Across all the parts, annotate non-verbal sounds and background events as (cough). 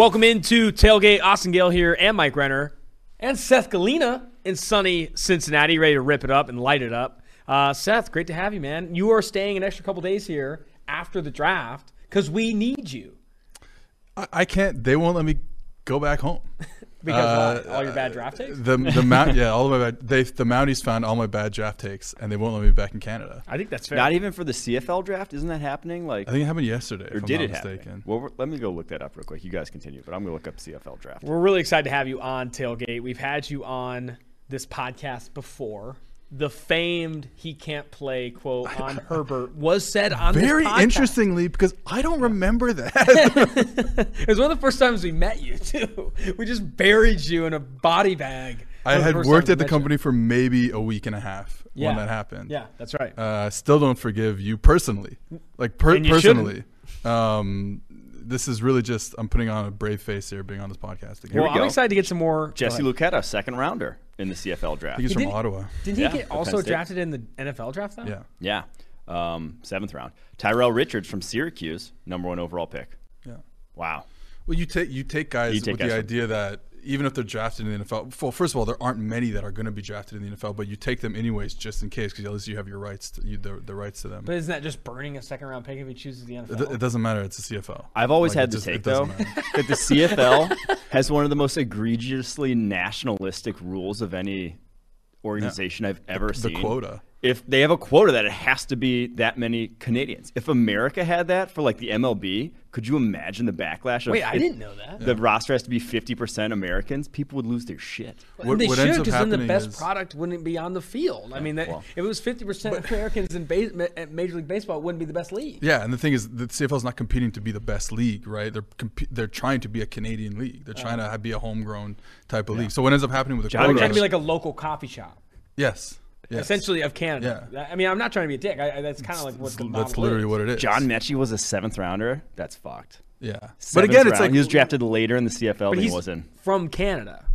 Welcome into Tailgate. Austin Gayle here, and Mike Renner, and Seth Galina in sunny Cincinnati, ready to rip it up and light it up. Uh, Seth, great to have you, man. You are staying an extra couple days here after the draft because we need you. I, I can't. They won't let me go back home. (laughs) Because uh, all your bad draft takes. The the mount (laughs) yeah all of my bad they the Mounties found all my bad draft takes and they won't let me back in Canada. I think that's fair. Not even for the CFL draft, isn't that happening? Like, I think it happened yesterday. or if did I'm it not happen? Well, let me go look that up real quick. You guys continue, but I'm gonna look up CFL draft. We're really excited to have you on Tailgate. We've had you on this podcast before. The famed "he can't play" quote on Herbert was said on Very interestingly, because I don't remember that. (laughs) It was one of the first times we met you too. We just buried you in a body bag. I One of the had worked at the met you. company for maybe a week and a half Yeah. when that happened. Yeah, that's right. Uh, still don't forgive you personally, like per- you personally. Um, this is really just I'm putting on a brave face here, being on this podcast again. well, we I'm go. excited to get some more. Jesse go ahead. Luketa, second rounder in the CFL draft. He's He from didn't- Ottawa. Didn't he Yeah, get also drafted in the NFL draft though? Yeah, Yeah, um, seventh round. Tyrell Richards from Syracuse, number one overall pick. yeah. Wow. Well, you take you take guys You take with guys the from- idea that even if they're drafted in the NFL, well, first of all, there aren't many that are going to be drafted in the NFL, but you take them anyways just in case because at least you have your rights, to, you, the, the rights to them. But isn't that just burning a second round pick if he chooses the NFL? it, it doesn't matter. It's a CFL. I've always Like, had it the just- take though (laughs) that the CFL has one of the most egregiously nationalistic rules of any organization I've ever the seen. The quota. If they have a quota that it has to be that many Canadians. If America had that for like the MLB, could you imagine the backlash of Wait, I didn't know that. the roster has to be 50% Americans? People would lose their shit. What- they what should, because then the best is- product wouldn't be on the field. I mean, that, well. if it was 50% Americans in base, Major League Baseball, it wouldn't be the best league. Yeah, and the thing is, the CFL is not competing to be the best league, right? They're comp- they're trying to be a Canadian league. They're trying uh-huh. to be a homegrown type of league. So what ends up happening with the They're quota? trying to be like a local coffee shop, yes, yes. essentially of Canada. Yeah. I mean, I'm not trying to be a dick. I, I, that's kind of like what the That's model literally is. what it is. John Metchie was a seventh rounder. That's fucked. Yeah, but Seventh again, it's round. like he was drafted later in the CFL than he was in. from Canada.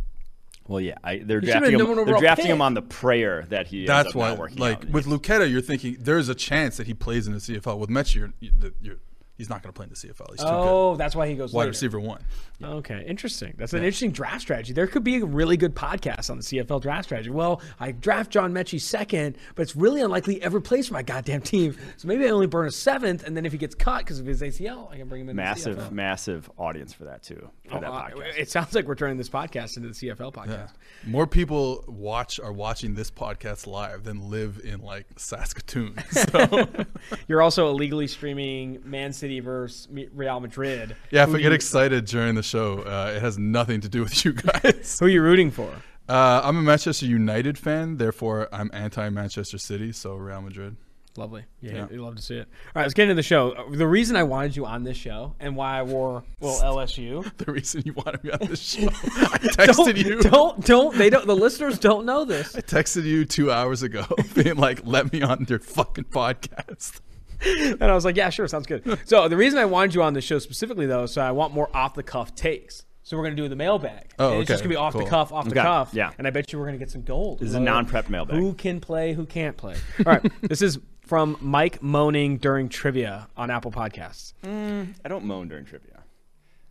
Well, yeah, I, they're He drafting him. They're drafting pick. him on the prayer that he. ends That's up why, not working like out. with Luketa, you're thinking there's a chance that he plays in the CFL. With Metchie, you're, you're, you're, he's not going to play in the CFL. He's too Oh, that's why he goes good. Wide later. receiver one. Okay, interesting. That's an interesting draft strategy. There could be a really good podcast on the CFL draft strategy. Well, I draft John Metchie second, but it's really unlikely he ever plays for my goddamn team. So maybe I only burn a seventh, and then if he gets cut because of his ACL, I can bring him in. massive, The CFL. massive audience for that too. For that Uh, podcast. it sounds like we're turning this podcast into the CFL podcast. Yeah. More people watch are watching this podcast live than live in like Saskatoon. (laughs) So (laughs) You're also illegally streaming Man City versus Real Madrid. yeah, if Who I get you- excited during the show, uh, it has nothing to do with you (laughs) guys. Who are you rooting for? Uh, I'm a Manchester United fan, therefore I'm anti-Manchester City, so Real Madrid. Lovely. Yeah, Yeah. you love to see it. All right, let's get into the show. The reason I wanted you on this show and why I wore well (laughs) LSU. The reason you wanted me on this (laughs) show, I texted don't, you. Don't don't they don't the listeners don't know this. I texted you two hours ago, (laughs) being like, "Let me on your fucking podcast." And I was like, yeah, sure, sounds good. So the reason I wanted you on this show specifically though, so I want more off the cuff takes. So we're gonna do the mailbag. Oh, And It's just gonna be off the cuff, off the Okay, cuff. yeah. And I bet you we're gonna get some gold. This is a non-prep mailbag. Who can play? Who can't play? All right. this is from Mike moaning during trivia on Apple Podcasts. I don't moan during trivia.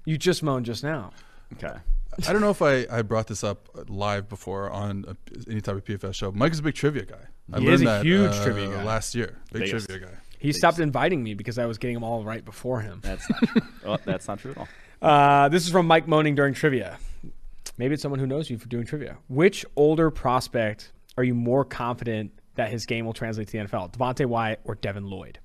You just moaned just now. Okay. I don't know if I, I brought this up live before on a, any type of PFF show. Mike is a big trivia guy. I He is a that, huge uh, trivia guy. Last year, big Biggest. trivia guy. He stopped inviting me because I was getting them all right before him. That's not true. (laughs) well, that's not true at all. Uh, this is from Mike moaning during trivia. Maybe it's someone who knows you for doing trivia. Which older prospect are you more confident that his game will translate to the NFL? Devonte Wyatt or Devin Lloyd?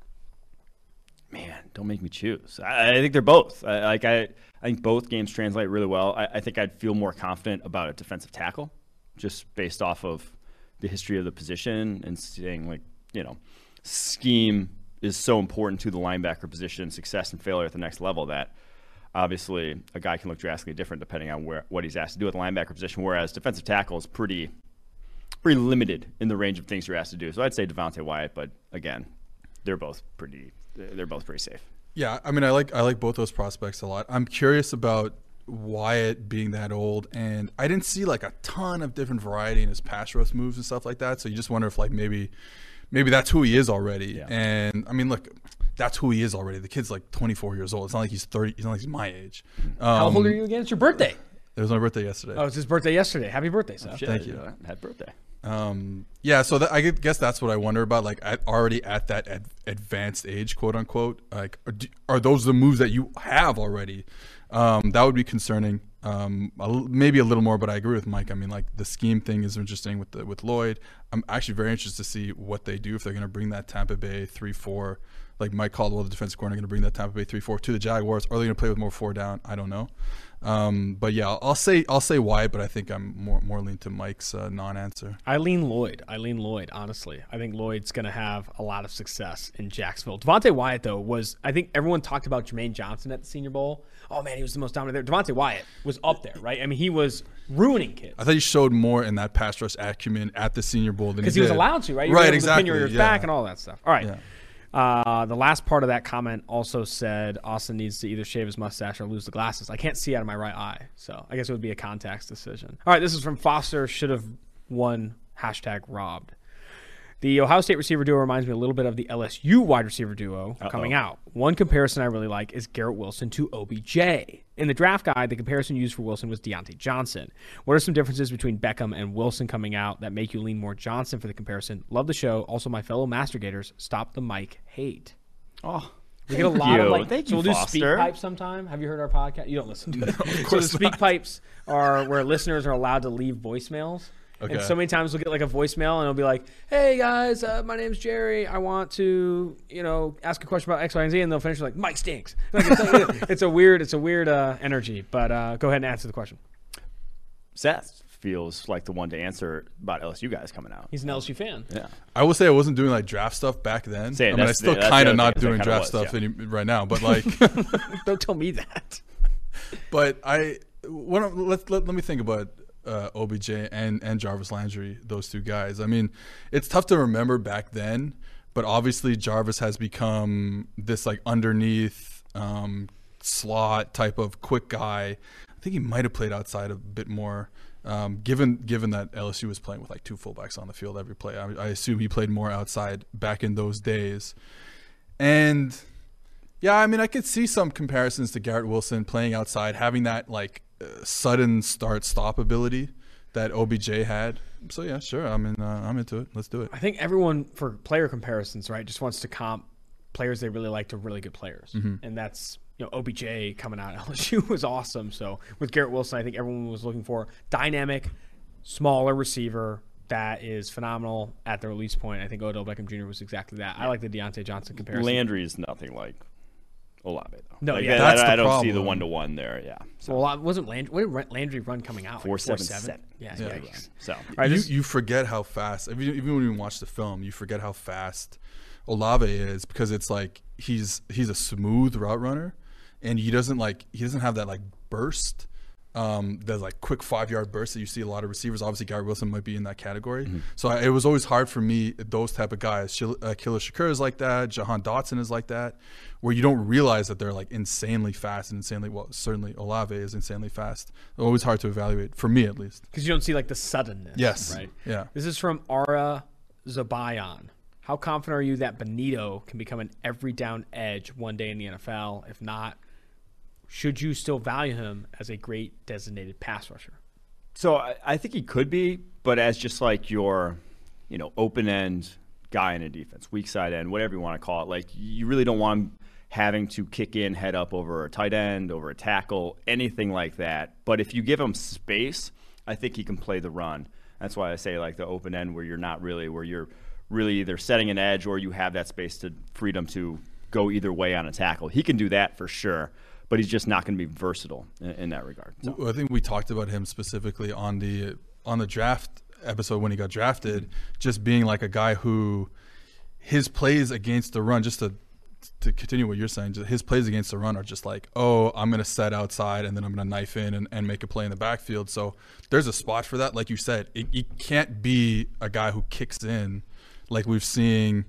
Man, don't make me choose. I, I think they're both. I, like I, I think both games translate really well. I, I think I'd feel more confident about a defensive tackle, just based off of the history of the position and seeing like you know, scheme is so important to the linebacker position, success and failure at the next level that obviously a guy can look drastically different depending on where what he's asked to do at the linebacker position. Whereas defensive tackle is pretty pretty limited in the range of things you're asked to do. So I'd say Devonte Wyatt, but again, they're both pretty they're both pretty safe. Yeah, I mean, I like I like both those prospects a lot. I'm curious about Wyatt being that old, and I didn't see like a ton of different variety in his pass rush moves and stuff like that. So you just wonder if like maybe maybe that's who he is already. Yeah. And I mean, look, that's who he is already. The kid's like 24 years old. It's not like he's 30. It's not like he's my age. How Um, old are you again? It's your birthday. It was my birthday yesterday. Oh, it's his birthday yesterday. Happy birthday, Seth. Shit, Thank you. Happy birthday. Um, yeah, so that, I guess that's what I wonder about. Like, already at that ad, advanced age, quote unquote. Like, are, are those the moves that you have already? Um, that would be concerning. Um, a maybe a little more, but I agree with Mike. I mean, like the scheme thing is interesting with the, with Lloyd. I'm actually very interested to see what they do if they're going to bring that Tampa Bay three four. Like Mike Caldwell, the defensive corner, going to bring that Tampa Bay three four to the Jaguars. Are they going to play with more four down? I don't know. Um, but yeah, I'll, say I'll say why, but I think I'm more more lean to Mike's uh, non-answer. Eileen Lloyd. Eileen Lloyd, honestly. I think Lloyd's going to have a lot of success in Jacksonville. Devonte Wyatt, though, was, I think everyone talked about Jermaine Johnson at the Senior Bowl. Oh, man, he was the most dominant there. Devonte Wyatt was up there, right? I mean, he was ruining kids. I thought he showed more in that pass rush acumen at the Senior Bowl than Because he, he was allowed to, right? You right, exactly. Pin your ears yeah. back and all that stuff. All right. Yeah. Uh, the last part of that comment also said Austin needs to either shave his mustache or lose the glasses. I can't see out of my right eye, so I guess it would be a contacts decision. All right, this is from Foster. Should have won. Hashtag robbed. The Ohio State receiver duo reminds me a little bit of the LSU wide receiver duo coming out. One comparison I really like is Garrett Wilson to OBJ. In the draft guide, the comparison used for Wilson was Diontae Johnson. What are some differences between Beckham and Wilson coming out that make you lean more Johnson for the comparison? Love the show. Also, my fellow Mastergators, stop the mic hate. Oh, We get a lot you. of like. Thank so you, we'll do speak pipes sometime. Have you heard our podcast? You don't listen to (laughs) it. so the speak pipes are where listeners are allowed to leave voicemails. And so many times we'll get like a voicemail and it'll be like, "Hey guys, uh, my name's Jerry. I want to, you know, ask a question about X, Y, and Z," and they'll finish like, "Mike stinks." (laughs) Like, it's, like- (laughs) it's a weird, it's a weird uh, energy. But uh, go ahead and answer the question. Seth feels like the one to answer about LSU guys coming out. He's an LSU fan. Yeah. I will say I wasn't doing like draft stuff back then. Say, I mean, I still the- that's the kind of not thing, is I doing draft was, stuff yeah. any, right now, but like, (laughs) Don't tell me that. but I one of, let, let let me think about uh, OBJ and and Jarvis Landry, those two guys. I mean, it's tough to remember back then, but obviously Jarvis has become this like underneath um, slot type of quick guy. I think he might have played outside a bit more. Um, given given that LSU was playing with like two fullbacks on the field every play, I, I assume he played more outside back in those days. And yeah, I mean, I could see some comparisons to Garrett Wilson playing outside, having that like sudden start stop ability that OBJ had. So yeah, sure, I'm in. Uh, I'm into it. Let's do it. I think everyone for player comparisons, right, just wants to comp players they really like to really good players, and that's you know OBJ coming out at LSU (laughs) was awesome. So with Garrett Wilson, I think everyone was looking for dynamic, smaller receiver that is phenomenal at the release point. I think Odell Beckham Jr. was exactly that. I like the Diontae Johnson comparison. Landry is nothing like Olave though. No, Like, yeah, I- that's I, the I don't see the one to one there. Yeah. So well, wasn't Landry, what did Landry run coming out? four Like seven seven. Yeah, Yeah. yikes. So All right, you, this- you forget how fast. Even, even when you watch the film, you forget how fast Olave is because it's like he's he's a smooth route runner, and he doesn't like he doesn't have that like burst. Um, there's like quick five yard bursts that you see a lot of receivers. Obviously, Garrett Wilson might be in that category. So I, it was always hard for me those type of guys. Shil- uh, Khalil Shakir is like that. Jahan Dotson is like that, where you don't realize that they're like insanely fast and insanely well. Certainly, Olave is insanely fast. Always hard to evaluate for me at least. because you don't see like the suddenness. Yes. Right. Yeah. This is from Ara Zabayan. How confident are you that Bonitto can become an every down edge one day in the NFL? If not, should you still value him as a great designated pass rusher? So I, I think he could be, but as just like your, you know, open end guy in a defense, weak side end, whatever you want to call it. Like you really don't want him having to kick in head up over a tight end, over a tackle, anything like that. But if you give him space, I think he can play the run. That's why I say like the open end where you're not really where you're really either setting an edge or you have that space to freedom to go either way on a tackle. He can do that for sure, but he's just not going to be versatile in, in that regard. So. Well, I think we talked about him specifically on the on the draft episode when he got drafted, just being like a guy who his plays against the run, just to to continue what you're saying, his plays against the run are just like, oh, I'm gonna set outside and then I'm gonna knife in and, and make a play in the backfield. So there's a spot for that, like you said. It, it can't be a guy who kicks in, like we've seen,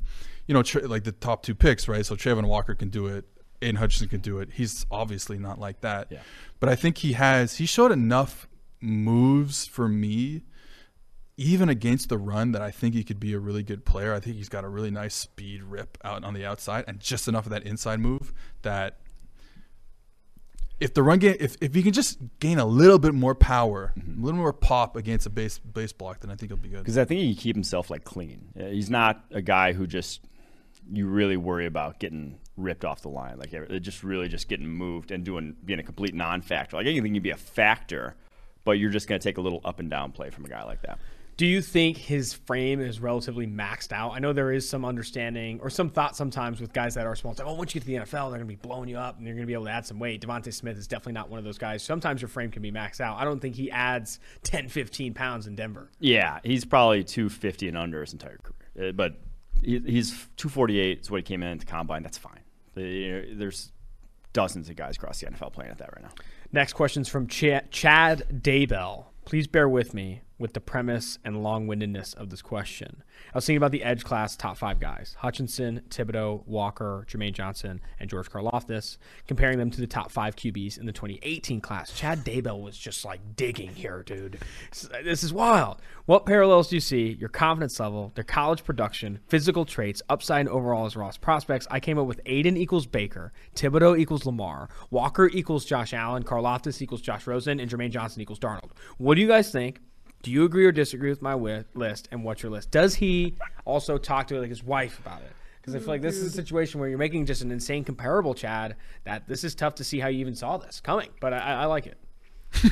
you know, tra- like the top two picks, right? So Travon Walker can do it. Aidan Hutchinson can do it. He's obviously not like that. Yeah. But I think he has he showed enough moves for me even against the run that I think he could be a really good player. I think he's got a really nice speed rip out on the outside and just enough of that inside move that if the run game if, if he can just gain a little bit more power, a little more pop against a base base block, then I think he'll be good. Because I think he can keep himself like clean. Uh, He's not a guy who just you really worry about getting ripped off the line, like just really just getting moved and doing being a complete non-factor. Like anything can be a factor, but you're just going to take a little up and down play from a guy like that. Do you think his frame is relatively maxed out? I know there is some understanding or some thought sometimes with guys that are small. It's like, oh, once you get to the NFL, they're going to be blowing you up and you're going to be able to add some weight. Devontae Smith is definitely not one of those guys. Sometimes your frame can be maxed out. I don't think he adds 10, 15 pounds in Denver. Yeah, he's probably 250 and under his entire career, Uh, but he, he's 248 is what he came in to combine. That's fine. There's dozens of guys across the NFL playing at that right now. Next question's from Ch- Chad Daybell. Please bear with me with the premise and long windedness of this question. I was thinking about the edge class top five guys Hutchinson, Thibodeaux, Walker, Jermaine Johnson, and George Karlaftis, comparing them to the top five QBs in the 2018 class. Chad Daybell was just like digging here, dude. This is wild. What parallels do you see? Your confidence level, their college production, physical traits, upside and overall as Ross prospects. I came up with Aidan equals Baker, Thibodeaux equals Lamar, Walker equals Josh Allen, Karlaftis equals Josh Rosen, and Jermaine Johnson equals Darnold. What do you guys think? Do you agree or disagree with my wi- list? And what's your list? Does he also talk to like his wife about it? Because I feel like this is a situation where you're making just an insane comparable, Chad. That this is tough to see how you even saw this coming, but I, I like it.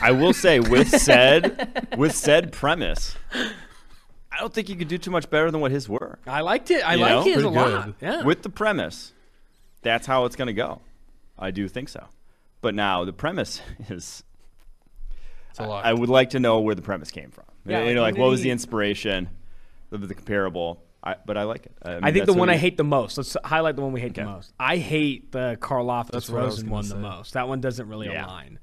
I will say with said with said premise, I don't think you could do too much better than what his were. I liked it. I You like know? his a Pretty lot. Yeah. With the premise, that's how it's going to go. I do think so. But now the premise (laughs) is It's a lot. I would like to know where the premise came from. Yeah, you like, know, like who what was the inspiration of the comparable? I, but I like it. I, mean, I think the one I hate the most. Let's highlight the one we hate the most. I hate the Karlaftis That's what I Rosen gonna one the most. That one doesn't really Yeah. align.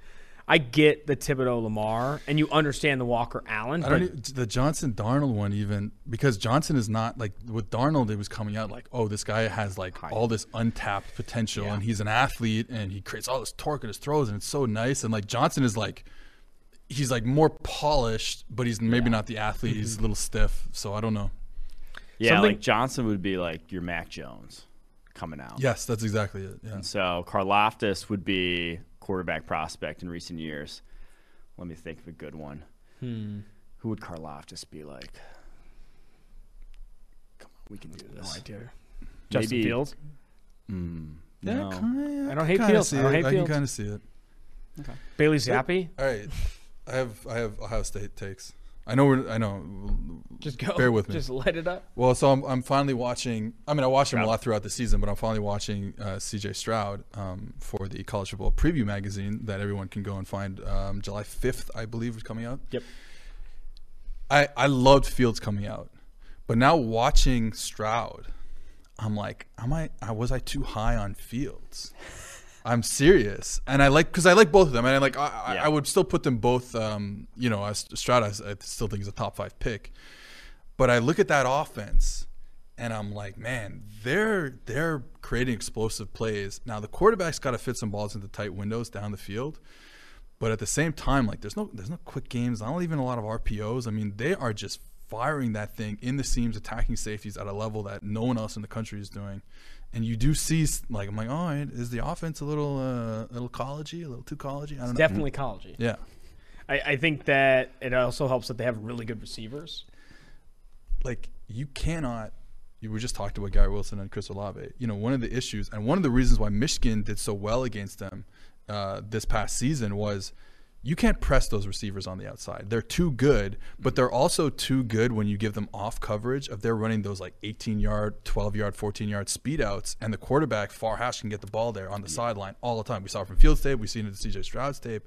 I get the Thibodeaux Lamar, and you understand the Walker Allen. I don't e- the Johnson Darnold one even because Johnson is not like with Darnold it was coming out like oh this guy has like all this untapped potential and he's an athlete and he creates all this torque in his throws and it's so nice and like Johnson is like he's like more polished but he's maybe not the athlete he's a little stiff so I don't know Yeah, Something- like Johnson would be like your Mac Jones coming out. yes that's exactly it yeah So Karlaftis would be quarterback prospect in recent years. Let me think of a good one. Hmm. Who would Karlaftis be like? Come on, we can do this. no idea. Justin Maybe- Fields. Mm, yeah, no. kinda- I don't hate Fields. I don't it. hate I Fields. can kind of see it Bailey Zappe. all right I have I have Ohio State takes I know we're I know Just go. Bear with me. Just light it up. Well, so I'm, I'm finally watching. I mean, I watched him a lot throughout the season, but I'm finally watching uh, C.J. Stroud um, for the College Football Preview magazine that everyone can go and find. Um, July 5th, I believe, is coming out. Yep. I I loved Fields coming out, but now watching Stroud, I'm like, am I? I was I too high on Fields? (laughs) I'm serious, and I like because I like both of them, and I like I, I- Yeah. I would still put them both. Um, you know, I, I still think is a top five pick, but I look at that offense, and I'm like, man, they're they're creating explosive plays. Now the quarterback's got to fit some balls into tight windows down the field, but at the same time, like there's no there's no quick games, not even a lot of RPOs. I mean, they are just firing that thing in the seams, attacking safeties at a level that no one else in the country is doing. And you do see like I'm like, all right, is the offense a little uh, a little collegey, a little too collegey? I don't know. Definitely collegey. Yeah. I, I think that it also helps that they have really good receivers. like you cannot you were just talked about Garrett Wilson and Chris Olave. You know, one of the issues and one of the reasons why Michigan did so well against them uh, this past season was you can't press those receivers on the outside. They're too good, but they're also too good when you give them off coverage if they're running those like 18 yard, 12 yard, 14 yard speed outs, and the quarterback far hash can get the ball there on the sideline all the time. We saw it from Fields tape, we've seen it in CJ Stroud's tape.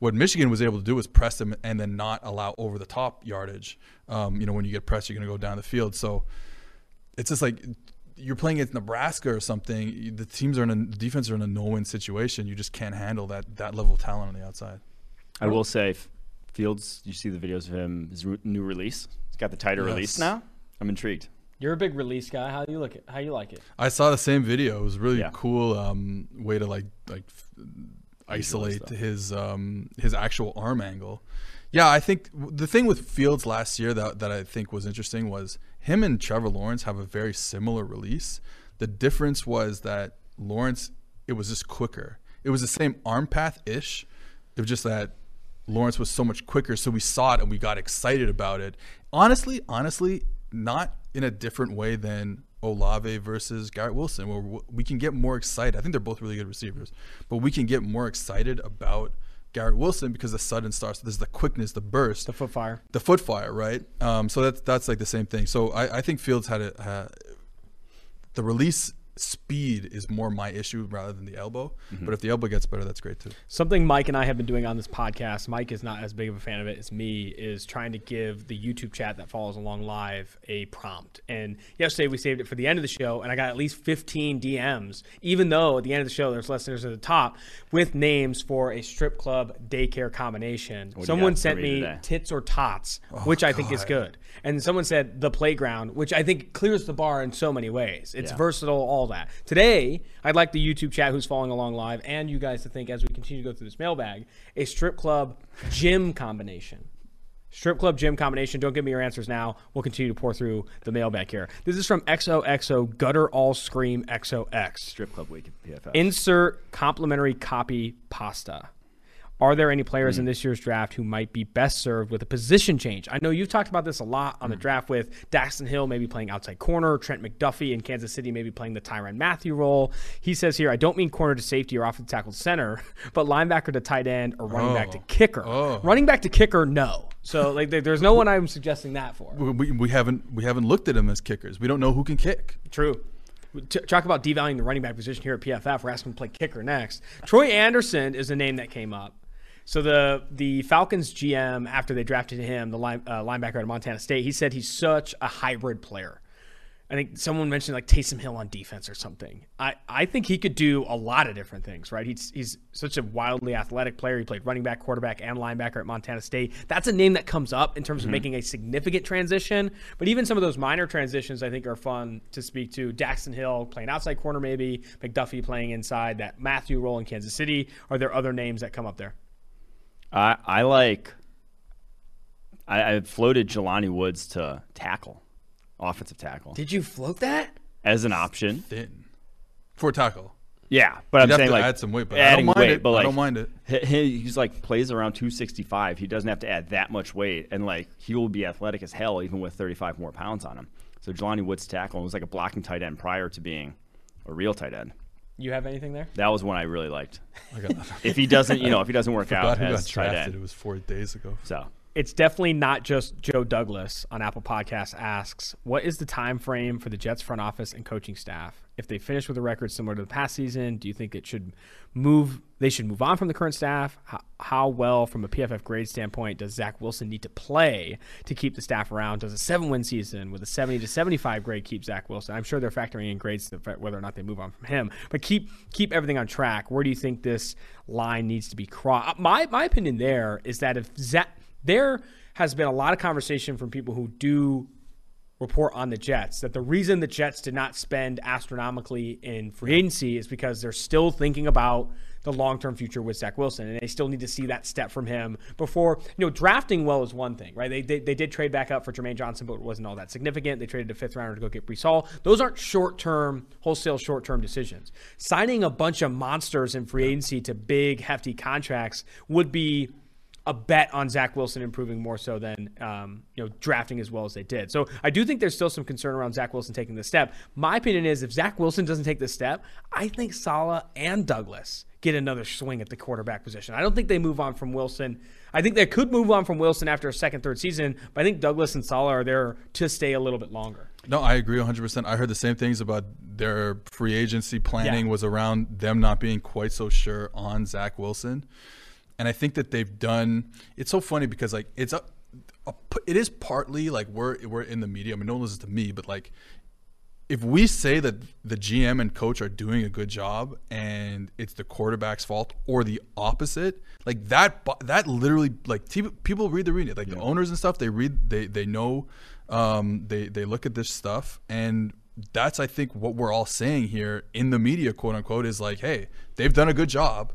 What Michigan was able to do was press them and then not allow over the top yardage. Um, you know, when you get pressed, you're going to go down the field. So it's just like you're playing against Nebraska or something. The teams are in a the defense are in a no-win situation. You just can't handle that that level of talent on the outside. I will say, Fields. You see the videos of him, his re- new release. He's got the tighter Yes. release now. I'm intrigued. You're a big release guy. How do you look at how you like it? I saw the same video. It was a really Yeah. cool um, way to like like f- isolate stuff. his um, his actual arm angle. Yeah, I think the thing with Fields last year that, that I think was interesting was him and Trevor Lawrence have a very similar release. The difference was that Lawrence, it was just quicker. It was the same arm path ish. It was just that Lawrence was so much quicker. So we saw it and we got excited about it. Honestly, honestly, not in a different way than Olave versus Garrett Wilson, where we can get more excited. I think they're both really good receivers, but we can get more excited about Garrett Wilson because the sudden starts. There's the quickness, the burst, the foot fire, the foot fire, right? Um, so that's that's like the same thing. So I, I think Fields had a uh, the release speed is more my issue rather than the elbow. Mm-hmm. But if the elbow gets better, that's great too. Something Mike and I have been doing on this podcast, Mike is not as big of a fan of it as me, is trying to give the YouTube chat that follows along live a prompt. And yesterday we saved it for the end of the show, and I got at least 15 DMs, even though at the end of the show there's listeners at the top with names for a strip club daycare combination. What Someone sent me today? tits or tots, oh, which I God. think is good. And someone said the playground, which I think clears the bar in so many ways. It's yeah. versatile, all that. Today, I'd like the YouTube chat who's following along live and you guys to think as we continue to go through this mailbag, a strip club gym combination. Strip club gym combination. Don't give me your answers now. We'll continue to pour through the mailbag here. This is from XOXO Gutter All Scream XOX. Strip club week PFF. Insert complimentary copy pasta. Are there any players mm. in this year's draft who might be best served with a position change? I know you've talked about this a lot on mm. the draft with Daxton Hill maybe playing outside corner, Trent McDuffie in Kansas City maybe playing the Tyrann Mathieu role. He says here, I don't mean corner to safety or offensive tackle center, (laughs) but linebacker to tight end or running oh. back to oh. kicker. Oh. Running back to kicker, no. So like, there's no one I'm suggesting that for. We, we haven't we haven't looked at them as kickers. We don't know who can kick. True. Talk about devaluing the running back position here at PFF. We're asking to play kicker next. Troy Anderson is a name that came up. So the the Falcons GM after they drafted him, the line, uh, linebacker at Montana State, he said he's such a hybrid player. I think someone mentioned like Taysom Hill on defense or something. I, I think he could do a lot of different things, right? He's he's such a wildly athletic player. He played running back, quarterback, and linebacker at Montana State. That's a name that comes up in terms mm-hmm. of making a significant transition. But even some of those minor transitions, I think, are fun to speak to. Daxton Hill playing outside corner, maybe McDuffie playing inside. That Mathieu role in Kansas City. Are there other names that come up there? I I like. I, I floated Jelani Woods to tackle, offensive tackle. Did you float that as an option? Thin for tackle. Yeah, but You'd I'm saying like add some weight, but I don't mind weight, it. But like, I don't mind it. He, he's like plays around 265. He doesn't have to add that much weight, and like he will be athletic as hell even with 35 more pounds on him. So Jelani Woods tackle was like a blocking tight end prior to being a real tight end. You have anything there? That was one I really liked. if he doesn't, you know, if he doesn't work out who as got drafted, it was four days ago. So it's definitely not just Joe Douglas on Apple Podcasts asks, what is the time frame for the Jets front office and coaching staff? If they finish with a record similar to the past season, do you think it should move? They should move on from the current staff. How, how well, from a PFF grade standpoint, does Zach Wilson need to play to keep the staff around? Does a seven-win season with a 70 to 75 grade keep Zach Wilson? I'm sure they're factoring in grades whether or not they move on from him. But keep keep everything on track. Where do you think this line needs to be crossed? Uh, my my opinion there is that if Zach there has been a lot of conversation from people who do report on the Jets that the reason the Jets did not spend astronomically in free agency is because they're still thinking about the long-term future with Zach Wilson, and they still need to see that step from him before. You know, drafting well is one thing, right? They, they, they did trade back up for Jermaine Johnson, but it wasn't all that significant. They traded a fifth rounder to go get Breece Hall. Those aren't short-term, wholesale short-term decisions. Signing a bunch of monsters in free agency to big, hefty contracts would be a bet on Zach Wilson improving more so than um, you know drafting as well as they did. So I do think there's still some concern around Zach Wilson taking the step. My opinion is if Zach Wilson doesn't take the step, I think Saleh and Douglas get another swing at the quarterback position. I don't think they move on from Wilson. I think they could move on from Wilson after a second, third season, but I think Douglas and Saleh are there to stay a little bit longer. No, I agree 100%. I heard the same things about their free agency planning yeah. was around them not being quite so sure on Zach Wilson and I think that they've done. It's so funny because like it's a, a it is partly like we're we're in the media. I mean, no one listens to me, but like if we say that the GM and coach are doing a good job and it's the quarterback's fault or the opposite, like that that literally like people read the read like yeah. the owners and stuff they read they they know um, they they look at this stuff and that's I think what we're all saying here in the media quote unquote is like hey they've done a good job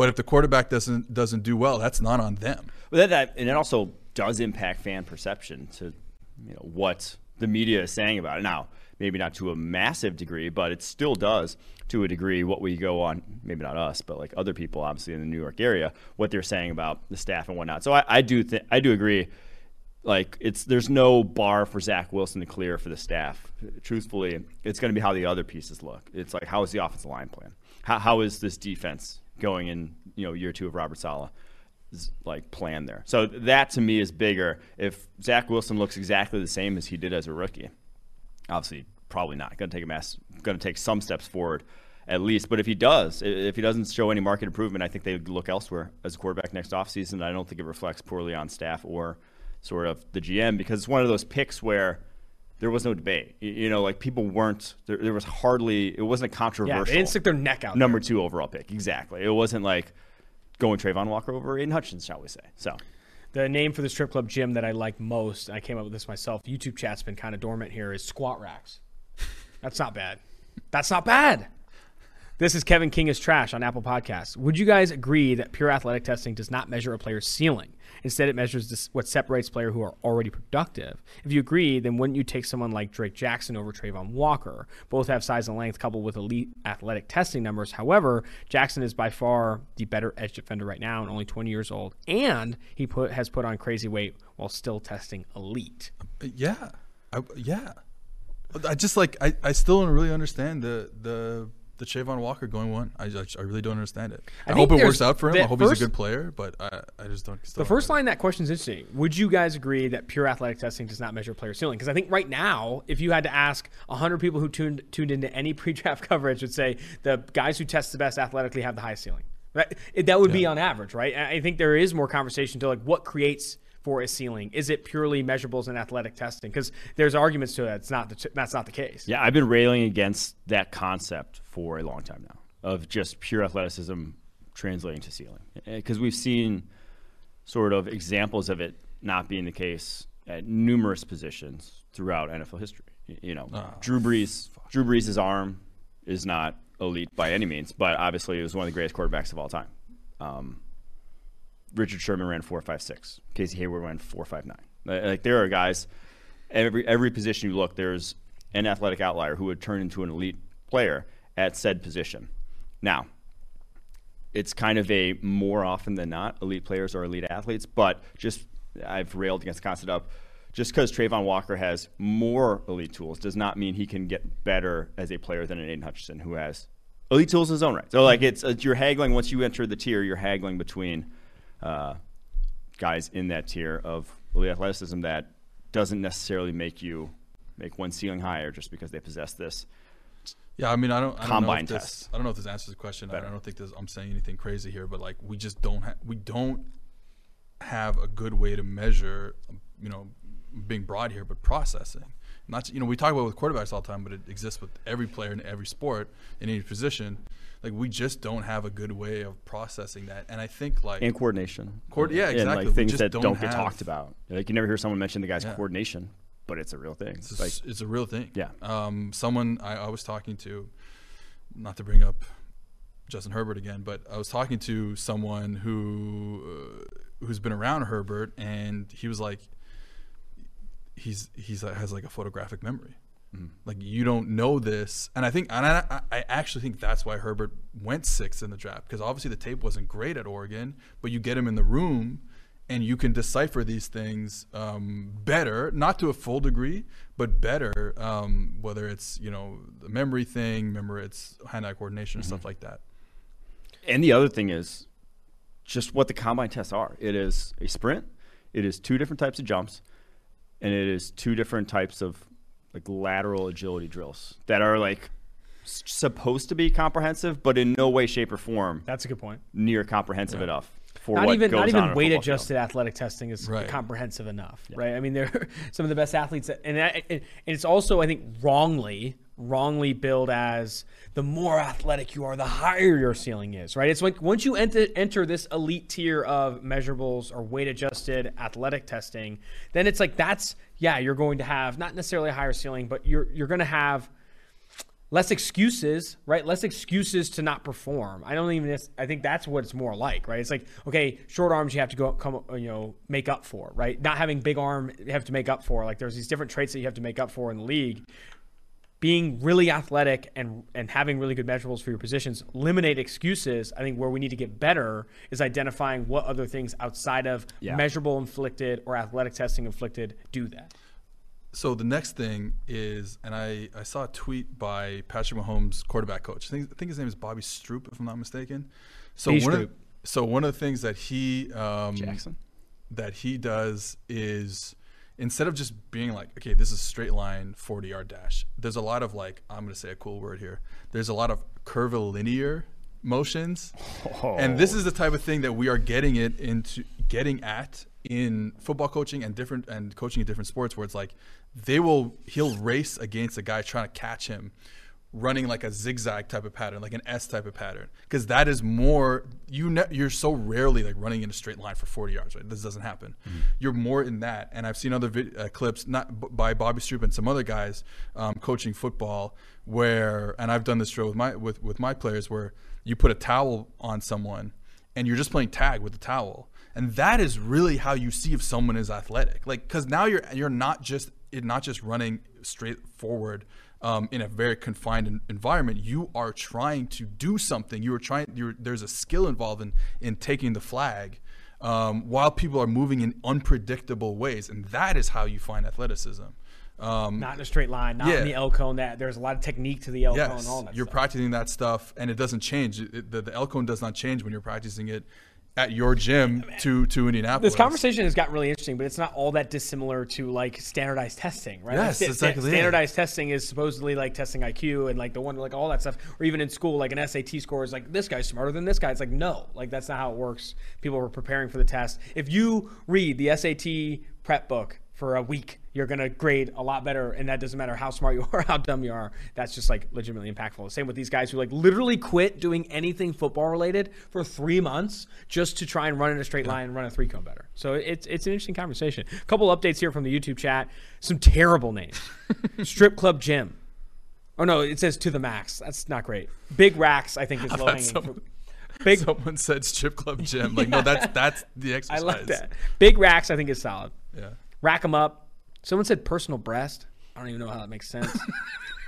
But if the quarterback doesn't doesn't do well, that's not on them. But that, that and it also does impact fan perception to you know what the media is saying about it. Now, maybe not to a massive degree, but it still does to a degree what we go on. Maybe not us, but like other people, obviously in the New York area, what they're saying about the staff and whatnot. So I, I do I do agree. Like it's there's no bar for Zach Wilson to clear for the staff. Truthfully, it's going to be how the other pieces look. It's like how is the offensive line plan? How, how is this defense going in you know year two of Robert Saleh? like plan there. So that to me is bigger. If Zach Wilson looks exactly the same as he did as a rookie, obviously probably not going to take a mass, going to take some steps forward at least. But if he does, if he doesn't show any market improvement, I think they look elsewhere as a quarterback next offseason. I don't think it reflects poorly on staff or sort of the GM because it's one of those picks where there was no debate. You know, like people weren't there. There was hardly. It wasn't a controversial. Yeah, they didn't stick their neck out. Number there. two overall pick. Exactly. It wasn't like going Travon Walker over Aidan Hutchins, shall we say? So. The name for the strip club gym that I like most, I came up with this myself. YouTube chat's been kind of dormant here. Is squat racks. That's not bad. That's not bad. This is Kevin King is trash on Apple Podcasts. Would you guys agree that pure athletic testing does not measure a player's ceiling? Instead, it measures this, what separates players who are already productive. If you agree, then wouldn't you take someone like Drake Jackson over Travon Walker? Both have size and length coupled with elite athletic testing numbers. However, Jackson is by far the better edge defender right now and only 20 years old, and he put has put on crazy weight while still testing elite. Yeah, I, yeah. I just like I, I still don't really understand the the the Travon Walker going one. I, I, I really don't understand it. I, I hope it works out for him. I hope first, he's a good player, but I, I just don't. The first line that question is interesting. Would you guys agree that pure athletic testing does not measure player ceiling? Because I think right now, if you had to ask 100 people who tuned tuned into any (laughs) pre-draft coverage, would say the guys who test the best athletically have the highest ceiling. Right? That would yeah. be on average, right? I think there is more conversation to like what creates for a ceiling? Is it purely measurables and athletic testing? Because there's arguments to that. It's not the, that's not the case. Yeah, I've been railing against that concept for a long time now of just pure athleticism translating to ceiling because we've seen sort of examples of it not being the case at numerous positions throughout NFL history. You know, oh, Drew Brees, fuck. Drew Brees' arm is not elite by any means, but obviously he was one of the greatest quarterbacks of all time. Um, Richard Sherman ran four five six. Casey Hayward ran four five nine. Like there are guys every every position you look, there's an athletic outlier who would turn into an elite player at said position. Now, it's kind of a more often than not elite players are elite athletes, but just I've railed against concept of just because Travon Walker has more elite tools does not mean he can get better as a player than an Aidan Hutchinson who has elite tools in his own right. So like it's, it's you're haggling once you enter the tier, you're haggling between uh, guys in that tier of elite athleticism that doesn't necessarily make you make one ceiling higher just because they possess this. Yeah, I mean, I don't. I combine don't test. I don't know if this answers the question. I don't think this, I'm saying anything crazy here, but like we just don't. Ha- we don't have a good way to measure. You know, being broad here, but processing. Not you know we talk about with quarterbacks all the time, but it exists with every player in every sport in any position like we just don't have a good way of processing that. And I think like and coordination. Co- yeah, exactly. And like things that don't, don't get talked about. Like you never hear someone mention the guy's yeah. coordination, but it's a real thing. It's, a, it's a real thing. Yeah. Um, someone I, I was talking to, not to bring up Justin Herbert again, but I was talking to someone who uh, who's been around Herbert, and he was like, he's he's uh, has like a photographic memory. Mm-hmm. Like you don't know this, and I think, and I, I actually think that's why Herbert went sixth in the draft because obviously the tape wasn't great at Oregon, but you get him in the room, and you can decipher these things um, better, not to a full degree, but better. Um, whether it's you know the memory thing, remember it's hand-eye coordination, mm-hmm. stuff like that. And the other thing is just what the combine tests are. It is a sprint. It is two different types of jumps, and it is two different types of like lateral agility drills that are like supposed to be comprehensive, but in no way, shape, or form. That's a good point. Near comprehensive enough. For not even not even weight adjusted field. athletic testing is right. comprehensive enough, yeah. right? I mean, they're (laughs) some of the best athletes, that, and, that, and it's also I think wrongly wrongly billed as the more athletic you are, the higher your ceiling is, right? It's like once you enter enter this elite tier of measurables or weight adjusted athletic testing, then it's like that's yeah, you're going to have not necessarily a higher ceiling, but you're you're going to have less excuses, right? Less excuses to not perform. I don't even. I think that's what it's more like, right? It's like okay, short arms you have to go come, you know, make up for, right? Not having big arm you have to make up for. Like there's these different traits that you have to make up for in the league. Being really athletic and and having really good measurables for your positions eliminate excuses. I think where we need to get better is identifying what other things outside of Yeah. measurable inflicted or athletic testing inflicted do that. So the next thing is, and I, I saw a tweet by Patrick Mahomes' quarterback coach. I think, I think his name is Bobby Stroupe, if I'm not mistaken. So B. one Stroupe. of, so one of the things that he um, Jackson. that he does is instead of just being like, okay, this is straight line 40 yard dash, there's a lot of like, I'm going to say a cool word here. There's a lot of curvilinear motions. Oh. And this is the type of thing that we are getting it into getting at in football coaching and different and coaching in different sports where it's like they will he'll race against a guy trying to catch him running like a zigzag type of pattern, like an S type of pattern, because that is more you. Ne- you're so rarely like running in a straight line for 40 yards, right? This doesn't happen. You're more in that, and I've seen other vid- uh, clips, not b- by Bobby Stroupe and some other guys um, coaching football, where and I've done this drill with my with with my players, where you put a towel on someone, and you're just playing tag with the towel. And that is really how you see if someone is athletic, like because now you're you're not just you're not just running straight forward um, in a very confined environment, you are trying to do something. You are trying. You're, there's a skill involved in in taking the flag, um, while people are moving in unpredictable ways, and that is how you find athleticism. Um, Not in a straight line, not Yeah. in the L cone. That there's a lot of technique to the L cone. yes, All that you're stuff. practicing that stuff, and it doesn't change. It- the, the L cone does not change when you're practicing it at your gym to to Indianapolis. This conversation has gotten really interesting, but it's not all that dissimilar to like standardized testing, right? Yes, like, exactly it. Standardized testing is supposedly like testing IQ and like the one like all that stuff, or even in school, like an SAT score is like this guy's smarter than this guy. It's like no, like that's not how it works. People are preparing for the test. If you read the SAT prep book for a week, you're gonna grade a lot better, and that doesn't matter how smart you (laughs) are, how dumb you are. That's just like legitimately impactful. Same with these guys who like literally quit doing anything football related for three months just to try and run in a straight line and run a three cone better. So it's it's an interesting conversation. A couple updates here from the YouTube chat. Some terrible names. (laughs) Strip club gym. Oh no, it says to the max. That's not great. Big racks, I think is (laughs) low hanging. some- fruit. Big. Someone said strip club gym. Like no, that's that's the exercise. I like that. Big racks, I think is solid. Yeah. Rack them up. Someone said personal breast. I don't even know how that makes sense. (laughs)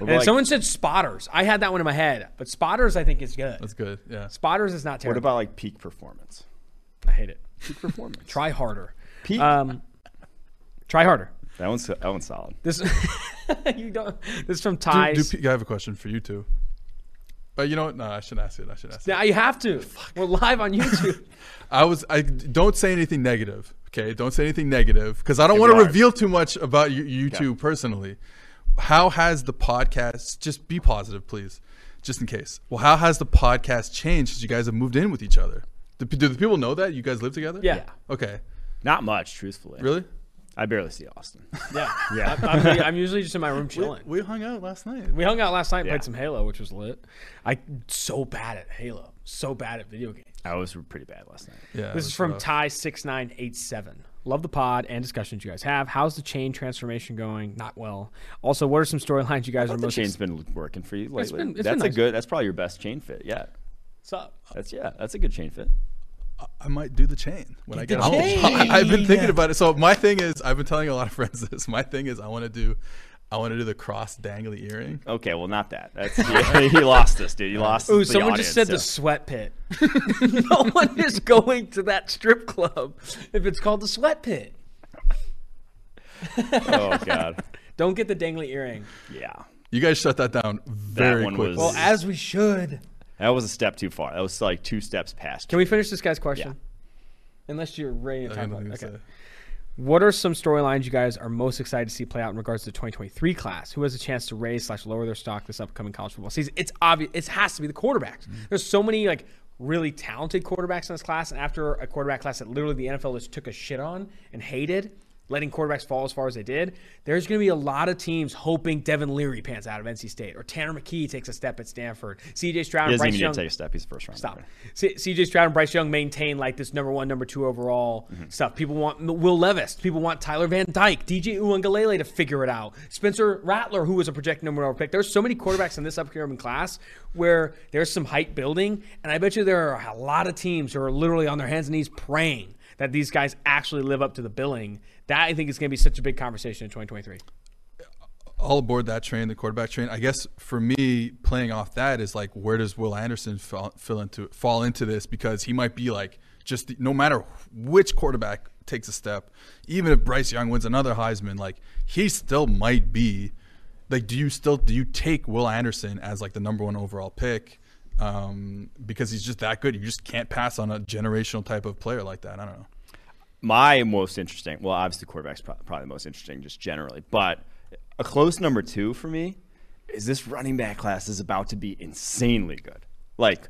And like, someone said spotters. I had that one in my head, but spotters I think is good. That's good. Yeah. spotters is not terrible. what about like peak performance? I hate it. Peak performance. Try harder. Peak. Um, try harder. that one's that one's solid. This (laughs) you don't. This is from Do, Ty. do, P- I have a question for you too. But you know what? No, I shouldn't ask it. I should ask it. now you have to. We're live on (laughs) YouTube. I was. I don't say anything negative. Okay, don't say anything negative because I don't want to reveal too much about you, you two personally. How has the podcast? Just be positive, please, just in case. Well, how has the podcast changed since you guys have moved in with each other? Do, do the people know that you guys live together? Yeah. Okay. Not much, truthfully. Really? I barely see Austin. Yeah. (laughs) Yeah. I'm, I'm, I'm usually just in my room chilling. We hung out last night. We hung out last night and Yeah. played some Halo, which was lit. I so bad at Halo. So bad at video games. I was pretty bad last night. Yeah. This is from rough. Ty six nine eight seven. Love the pod and discussions you guys have. How's the chain transformation going? Not well. Also, what are some storylines you guys are But the most chain's been working for you lately. It's been- it's that's been a nice. good. That's probably your best chain fit yet. What's up? That's yeah. That's a good chain fit. I might do the chain when I Get get the home. chain. (laughs) I've been thinking about it. So my thing is, I've been telling a lot of friends this. My thing is, I want to do, I want to do the cross dangly earring. Okay, well, not that. That's (laughs) he, he lost us, dude. You lost. Ooh, the someone audience, just said so- the sweat pit. (laughs) no one is going to that strip club if it's called the sweat pit. (laughs) Oh god. Don't get the dangly earring. Yeah. You guys shut that down very one quickly. was- Well, as we should. That was a step too far. That was like two steps past. Can we finish this guy's question? Yeah. Unless you're ready to I talk about think it. so. What are some storylines you guys are most excited to see play out in regards to the 2023 class? Who has a chance to raise slash lower their stock this upcoming college football season? It's obvious. It has to be the quarterbacks. Mm-hmm. There's so many like really talented quarterbacks in this class, and after a quarterback class that literally the NFL just took a shit on and hated, letting quarterbacks fall as far as they did, there's going to be a lot of teams hoping Devin Leary pans out of NC State or Tanner McKee takes a step at Stanford. CJ Stroud and Bryce Young. take a step. He's the first round. Stop. C- CJ Stroud and Bryce Young maintain like this number one, number two overall mm-hmm. stuff. People want Will Levis. People want Tyler Van Dyke, DJ Uiagalelei to figure it out. Spencer Rattler, who was a projected number one pick. There's so many quarterbacks in this upcoming class where there's some hype building, and I bet you there are a lot of teams who are literally on their hands and knees praying that these guys actually live up to the billing. That I think is going to be such a big conversation in 2023. all aboard that train, the quarterback train. I guess for me, playing off that is like, where does Will Anderson fall, into fall into this? Because he might be like, just the, no matter which quarterback takes a step, even if Bryce Young wins another Heisman, like he still might be. Like, do you still do you take Will Anderson as like the number one overall pick? Um, because he's just that good. You just can't pass on a generational type of player like that. I don't know. My most interesting. Well, obviously, quarterback's pro- probably the most interesting, just generally. But a close number two for me is this running back class is about to be insanely good. Like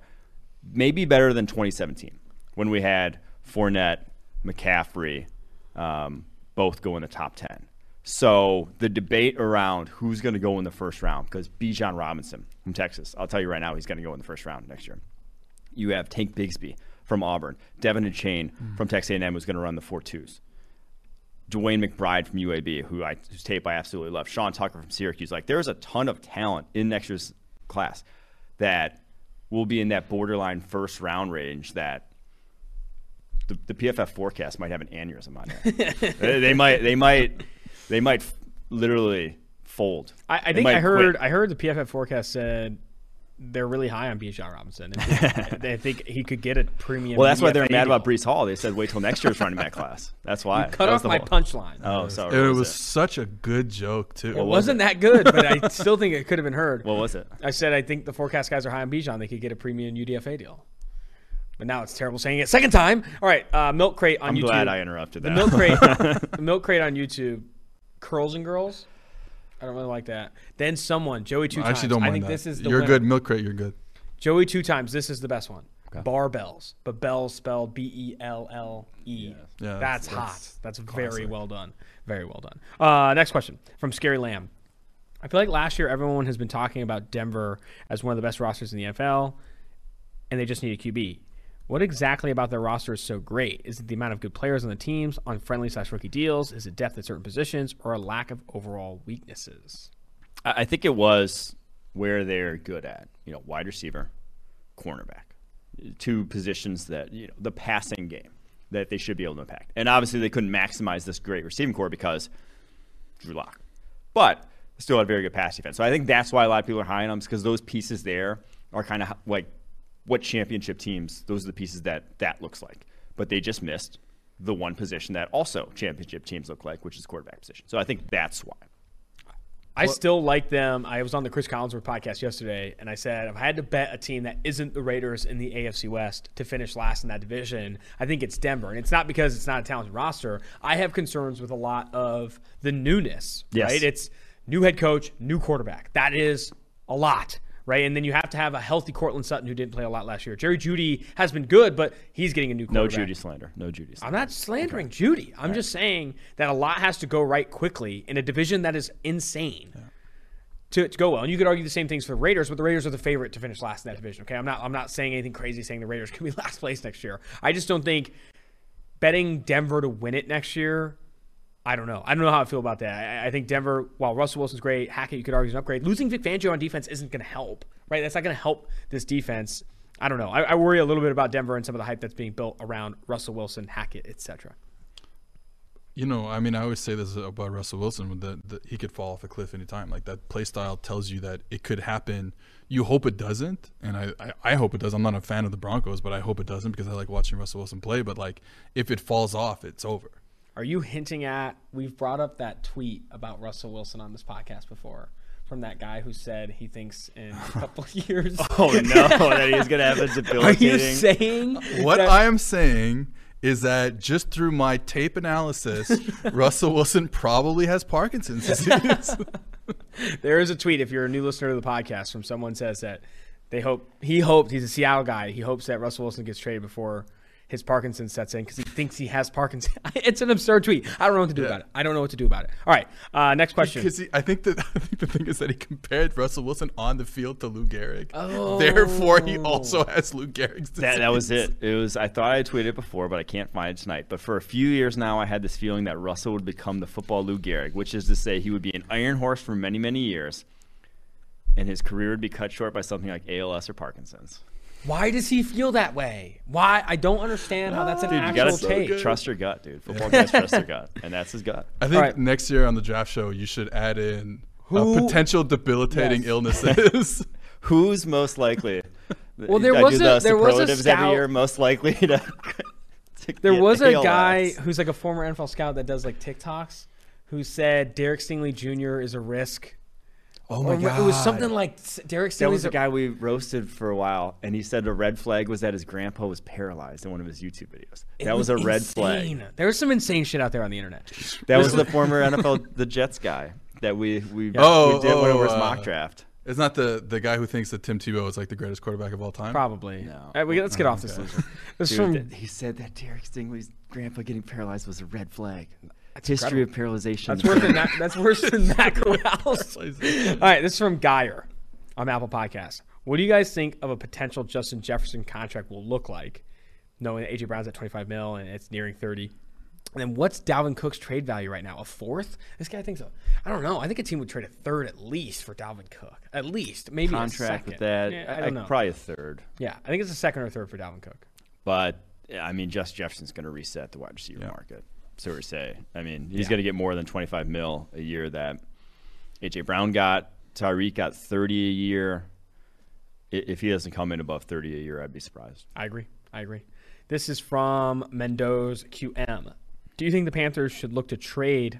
maybe better than 2017 when we had Fournette, McCaffrey, um, both go in the top 10. So the debate around who's going to go in the first round, because Bijan Robinson from Texas, I'll tell you right now, he's going to go in the first round next year. You have Tank Bigsby from Auburn, De'Von Achane from Texas A&M was going to run the four twos. DeWayne McBride from UAB, who I whose tape I absolutely love. Sean Tucker from Syracuse. Like there's a ton of talent in next year's class that will be in that borderline first round range that the, the PFF forecast might have an aneurysm on it. (laughs) they, they might they might they might f- literally fold. I, I think I heard quit. I heard the PFF forecast said they're really high on Bijan Robinson. And (laughs) they think he could get a premium. Well, that's why they're mad about deal. Breece Hall. They said wait till next year's running back class. That's why. Cut That off my punchline. Oh, sorry. It what was it? such a good joke too. It wasn't that good, but I (laughs) still think it could have been heard. What was it? I said I think the forecast guys are high on Bijan. They could get a premium UDFA deal. But now it's terrible saying it second time. All right, uh, milk crate on I'm YouTube. glad I interrupted the that. milk crate, the (laughs) milk crate on YouTube. Curls and girls. I don't really like that. Then someone Joey two I actually don't mind I think that. this is the You're winner. good, milk crate. You're good. Joey two times. This is the best one. Barbells, but bells spelled B E L L E. Yeah, That's, that's- hot. that's That's very classic. well done. Very well done. Uh, next question from Scary Lamb. I feel like last year everyone has been talking about Denver as one of the best rosters in the NFL, and they just need a QB. What exactly about their roster is so great? Is it the amount of good players on the teams on friendly slash rookie deals? Is it depth at certain positions, or a lack of overall weaknesses? I think it was where they're good at. You know, wide receiver, cornerback, two positions that you know the passing game that they should be able to impact. And obviously, they couldn't maximize this great receiving core because Drew Lock, but still had very good pass defense. So I think that's why a lot of people are high on them because those pieces there are kind of like what championship teams. Those are the pieces that that looks like. But they just missed the one position that also championship teams look like, which is quarterback position. So I think that's why. I still like them. I was on the Chris Collinsworth podcast yesterday, and I said if I had to bet a team that isn't the Raiders in the AFC West to finish last in that division, I think it's Denver. And it's not because it's not a talented roster. I have concerns with a lot of the newness. Yes. Right? It's new head coach, new quarterback. That is a lot. Right, and then you have to have a healthy Courtland Sutton who didn't play a lot last year. Jerry Jeudy has been good, but he's getting a new No. Jeudy slander. No Jeudy slander. I'm not slandering Jeudy. I'm just saying that a lot has to go right quickly in a division that is insane to, to go well. And you could argue the same things for the Raiders, but the Raiders are the favorite to finish last in that division. Okay, I'm not I'm not saying anything crazy saying the Raiders (laughs) could be last place next year. I just don't think betting Denver to win it next year. I don't know. I don't know how I feel about that. I, I think Denver, while Russell Wilson's great, Hackett you could argue is an upgrade. Losing Vic Fangio on defense isn't going to help, right? That's not going to help this defense. I don't know. I, I worry a little bit about Denver and some of the hype that's being built around Russell Wilson, Hackett, etc. You know, I mean, I always say this about Russell Wilson that, that he could fall off a cliff anytime. Like that play style tells you that it could happen. You hope it doesn't, and I, I, I hope it does. I'm not a fan of the Broncos, but I hope it doesn't because I like watching Russell Wilson play. But like, if it falls off, it's over. Are you hinting at? We've brought up that tweet about Russell Wilson on this podcast before, from that guy who said he thinks in a (laughs) couple of years. Oh no, that he's gonna have a (laughs) Are you saying What that- I am saying is that just through my tape analysis, (laughs) Russell Wilson probably has Parkinson's disease. There is a tweet if you're a new listener to the podcast from someone says that they hope he hoped he's a Seattle guy. He hopes that Russell Wilson gets traded before his Parkinson's sets in because he thinks he has Parkinson's. (laughs) it's an absurd tweet. I don't know what to do Yeah. about it. I don't know what to do about it. All right, uh, next question. Because I think that (laughs) I think the thing is that he compared Russell Wilson on the field to Lou Gehrig. Oh. Therefore, he also has Lou Gehrig's disease. That, that was it. It was. I thought I had tweeted it before, but I can't find it tonight. But for a few years now, I had this feeling that Russell would become the football Lou Gehrig, which is to say, he would be an iron horse for many, many years, and his career would be cut short by something like ALS or Parkinson's. Why does he feel that way? Why? I don't understand how that's an Dude, you actual gotta take. good. trust your gut, dude. Football (laughs) guys trust their gut, and that's his gut. I think All right. next year on the draft show, you should add in Who- uh, potential debilitating Yes. illnesses. (laughs) Who's most likely? Well, there I was do a- the there was a superlatives every year. Most likely to. (laughs) to There was a ALS. guy who's like a former NFL scout that does like TikToks who said Derek Stingley Jr. is a risk. Oh Or It was something like Derek Stingley's That was a the guy we roasted for a while, and he said the red flag was that his grandpa was paralyzed in one of his YouTube videos. That was, a red flag. There was some insane shit out there on the internet. That was (laughs) the former NFL the Jets guy that we we, Oh, we did one oh, over his uh, mock draft. It's not the the guy who thinks that Tim Tebow is like the greatest quarterback of all time. Probably. No. All right, we, let's get off this Okay. This Dude, from he said that Derek Stingley's grandpa getting paralyzed was a red flag. That's History incredible. of paralyzation. That's worse than that. That's worse than Matt (laughs) Corral's. All right, this is from Geyer on Apple Podcast. What do you guys think of a potential Justin Jefferson contract will look like, knowing that AJ Brown's at 25 mil and it's nearing 30? And then what's Dalvin Cook's trade value right now? A fourth? This guy thinks so. I don't know. I think a team would trade a third at least for Dalvin Cook. At least, maybe a contract with that. Yeah, I I- don't know. Probably a third. yeah, I think it's a second or third for Dalvin Cook. But I mean, Just Jefferson's going to reset the wide receiver Yeah. market. So we say. I mean, he's Yeah. going to get more than 25 mil a year that AJ Brown got. Tyreek got 30 a year. If he doesn't come in above 30 a year, I'd be surprised. I agree. I agree. This is from Mendoza QM. Do you think the Panthers should look to trade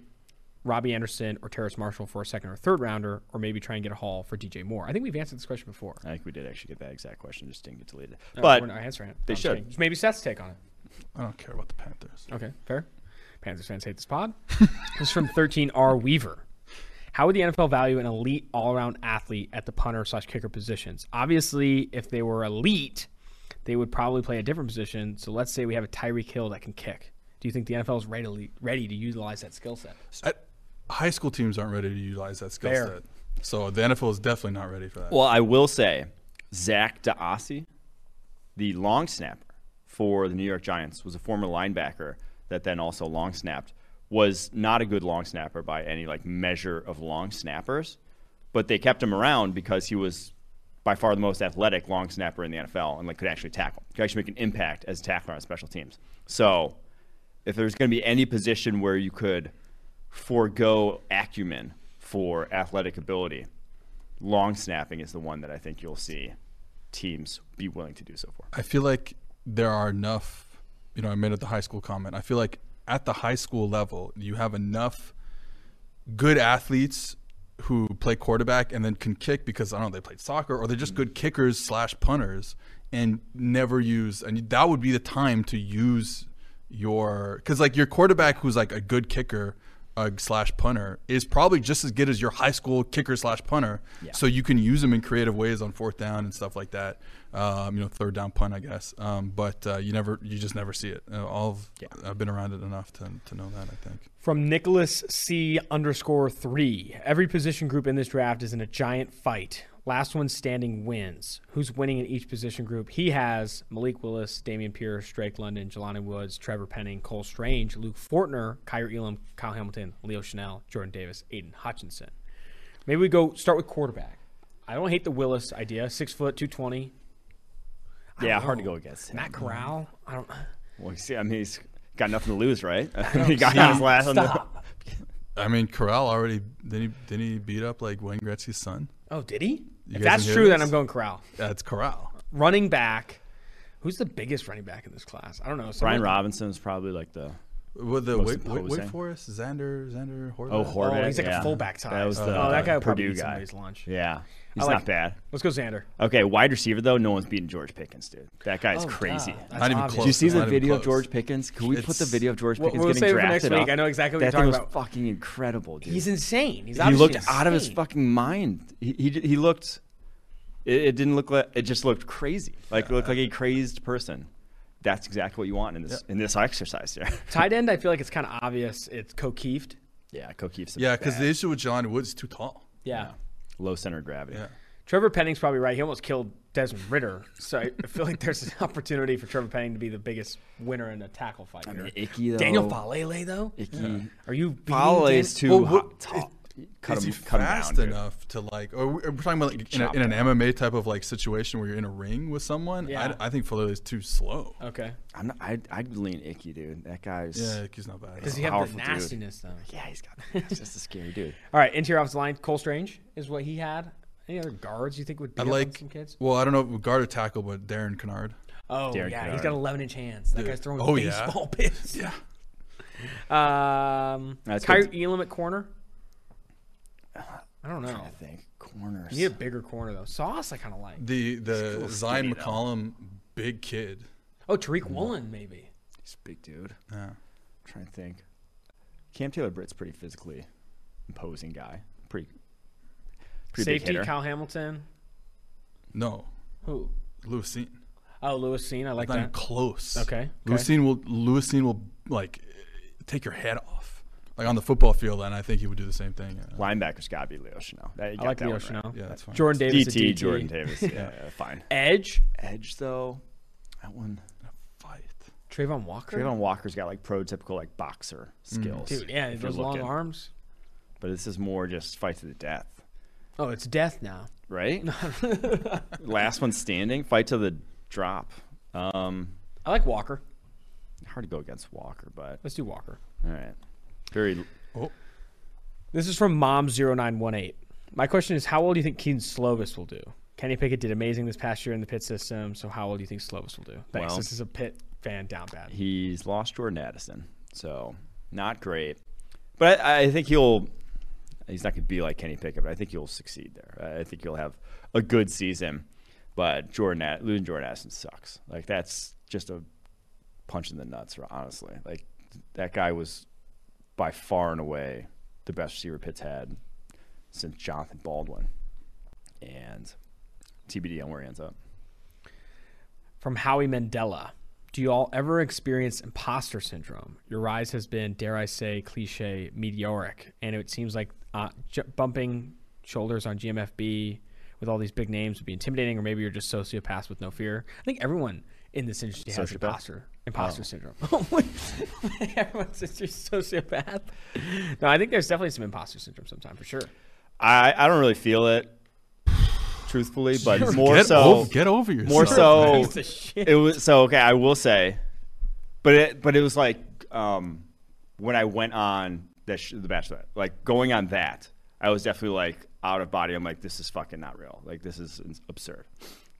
Robbie Anderson or Terrace Marshall for a second or third rounder, or maybe try and get a haul for DJ Moore? I think we've answered this question before. I think we did actually get that exact question, just didn't get deleted. Uh, But we're not answering it. they I'm should. kidding. Just Maybe Seth's take on it. I don't care about the Panthers. Okay, fair. Panthers fans hate this pod. (laughs) this is from 13R Weaver. How would the NFL value an elite all around athlete at the punter slash kicker positions? Obviously, if they were elite, they would probably play a different position. So let's say we have a Tyreek Hill that can kick. Do you think the NFL is ready, ready to utilize that skill set? High school teams aren't ready to utilize that skill Fair. set. So the NFL is definitely not ready for that. Well, I will say, Zach DeOssie, the long snapper for the New York Giants, was a former linebacker that then also long snapped. Was not a good long snapper by any like measure of long snappers, but they kept him around because he was by far the most athletic long snapper in the NFL and like could actually tackle, could actually make an impact as a tackler on special teams. So, if there's going to be any position where you could forego acumen for athletic ability, long snapping is the one that I think you'll see teams be willing to do so for. I feel like there are enough, you know, I made at the high school comment. I feel like at the high school level, you have enough good athletes who play quarterback and then can kick because I don't know they played soccer or they're just mm-hmm. good kickers slash punters and never use and that would be the time to use your because like your quarterback who's like a good kicker uh, slash punter is probably just as good as your high school kicker slash punter. So you can use them in creative ways on fourth down and stuff like that. Um, you know third down punt I guess. Um, but uh, you never you just never see it. Uh, all of, I've been around it enough to, to know that I think. From Nicholas C underscore three. Every position group in this draft is in a giant fight. Last one standing wins. Who's winning in each position group? He has Malik Willis, Dameon Pierce, Drake London, Jelani Woods, Trevor Penning, Cole Strange, Luke Fortner, Kaiir Elam, Kyle Hamilton, Leo Chenal, Jordan Davis, Aidan Hutchinson. Maybe we go start with quarterback. I don't hate the Willis idea. Six foot, two twenty. Yeah, hard to go against. him. Matt Corral. I don't. Well, you see, I mean, he's got nothing to lose, right? (laughs) (laughs) he got his last on the. Stop. I mean, Corral already did he did he beat up like Wayne Gretzky's son? Oh, did he? You if that's didn't hear true, then? I'm going Corral. That's Corral. running back. Who's the biggest running back in this class? I don't know. Brian Robinson is probably like the. With the Most Wake, Wake, Wake imposing. Forest, Zander, Zander Horvath. Oh, Oh, he's like yeah. a fullback size. That was the oh, that guy would Purdue eat guy. somebody's lunch. Yeah, he's like- not bad. Let's go Zander. Okay, wide receiver though, no one's beating George Pickens, dude. That guy's Oh, crazy. duh. Not even obvious. close. you see the video of. George Pickens? Can we put the video of George We'll- Pickens we'll getting save it for drafted next week. up? I know exactly what that you're thing talking was about. fucking incredible, dude. He's insane. He's he obviously looked out of his fucking mind. He he, he looked. It, it didn't look like it. Just looked crazy. Like it looked like a crazed person. That's exactly what you want in this in this exercise here. (laughs) Tight end, I feel like it's kind of obvious. It's Kokeeft. yeah, Kokeef's a Yeah, because the issue with John Woods is too tall. Yeah. low center of gravity. Yeah. Trevor Penning's probably right. He almost killed Desmond Ridder. So I I (laughs) feel like there's an opportunity for Trevor Penning to be the biggest winner in a tackle fight. I mean, Icky though. Daniel Faalele, though? Icky. Are you beating Faalele Dan- is too Well, hot, what- tall. Cut is him, he cut him fast down, dude. enough to like? Or we're talking about like in, a, in an. MMA type of like situation where you're in a ring with someone. Yeah. I, I think Faalele is too slow. Okay. I'm not, I'd, I'd lean Icky, dude. That guy's. Yeah, he's not bad. Does he all. have the powerful dude. nastiness, though? Yeah, he's got. He's just a scary dude. (laughs) All right, interior offensive line. Cole Strange is what he had. Any other guards you think would be I up on like. some kids? Well, I don't know if guard or tackle, but Darian Kinnard. Oh, Derek yeah. Kinnard. He's got 11 inch hands. That Dude. guy's throwing Oh, yeah. baseball (laughs) bits. Yeah. Um, That's Kaiir good. Elam at corner. I don't know. I think corners. You need a bigger corner, though. Sauce, I kind of like. The the little Zyon skinny, though. McCollum, big kid. Oh, Tariq Woolen, maybe. He's a big dude. Yeah. I'm trying to think. Cam Taylor Britt's pretty physically imposing guy. Pretty. pretty Safety, hitter. Kyle Hamilton. No, Who? Lewis Cine. Oh, Lewis Cine. I like Not even that. close. Okay, Lewis okay. Cine will Lewis Cine will like take your head off, like on the football field, and I think he would do the same thing. Uh, Linebackers gotta be Leo Chenal. That, you I got like that Leo one right. Chenal. yeah, that's fine. Jordan Davis. at DT, DT. Jordan Davis. (laughs) Yeah, yeah, fine. Edge. Edge though, that one. Fight. Travon Walker. Travon Walker's got like prototypical like boxer skills. Dude, yeah, if those long looking. arms. But this is more just fight to the death, Oh, it's death now. right? (laughs) Last one standing, fight to the drop. Um, I like Walker. hard to go against Walker, but Let's do Walker. all right. Very. Oh, This is from Mom0918. My question is, how old do you think Kedon Slovis will do? Kenny Pickett did amazing this past year in the Pitt system, so how old do you think Slovis will do? Thanks. Well- this is a Pitt fan down bad. He's lost Jordan Addison, so not great. But I, I think he'll. He's not going to be like Kenny Pickett, but I think he'll succeed there. I think he'll have a good season. But Jordan, losing Jordan Addison sucks. Like that's just a punch in the nuts, honestly. Like that guy was by far and away the best receiver Pitt's had since Jonathan Baldwin, and TBD on where he ends up. From Howie Mandela. Do you all ever experience imposter syndrome? Your rise has been, dare I say, cliche, meteoric, and it seems like uh, j- bumping shoulders on GMFB with all these big names would be intimidating, or maybe you're just sociopath with no fear. I think everyone in this industry has imposter imposter Oh. syndrome. (laughs) Everyone's just a sociopath. No, I think there's definitely some imposter syndrome sometime for sure. I, I don't really feel it, truthfully, but more get, so. over, get over yourself. more so Piece of shit. it was so okay i will say but it but it was like um when i went on the, sh- the bachelorette like going on that i was definitely like out of body i'm like this is fucking not real like this is ins- absurd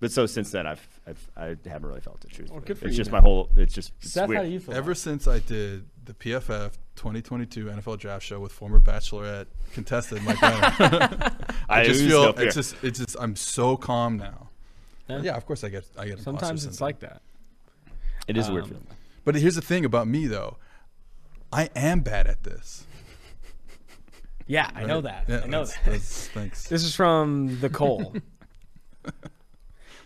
but so since then i've, I've i haven't really felt it truthfully good for it's you, just man. my whole it's just it's Seth, weird. how do you feel? Ever since I did the PFF 2022 NFL Draft Show with former Bachelorette contestant Mike (laughs) Renner, I, I just feel up here. it's just it's just I'm so calm now. Yeah. Yeah, of course I get I get Sometimes it's syndrome. like that. it is a weird um, feeling But here's the thing about me though, I am bad at this. Yeah, I know that. Yeah, I know that's- that. that's- thanks. (laughs) This is from the Cole. (laughs)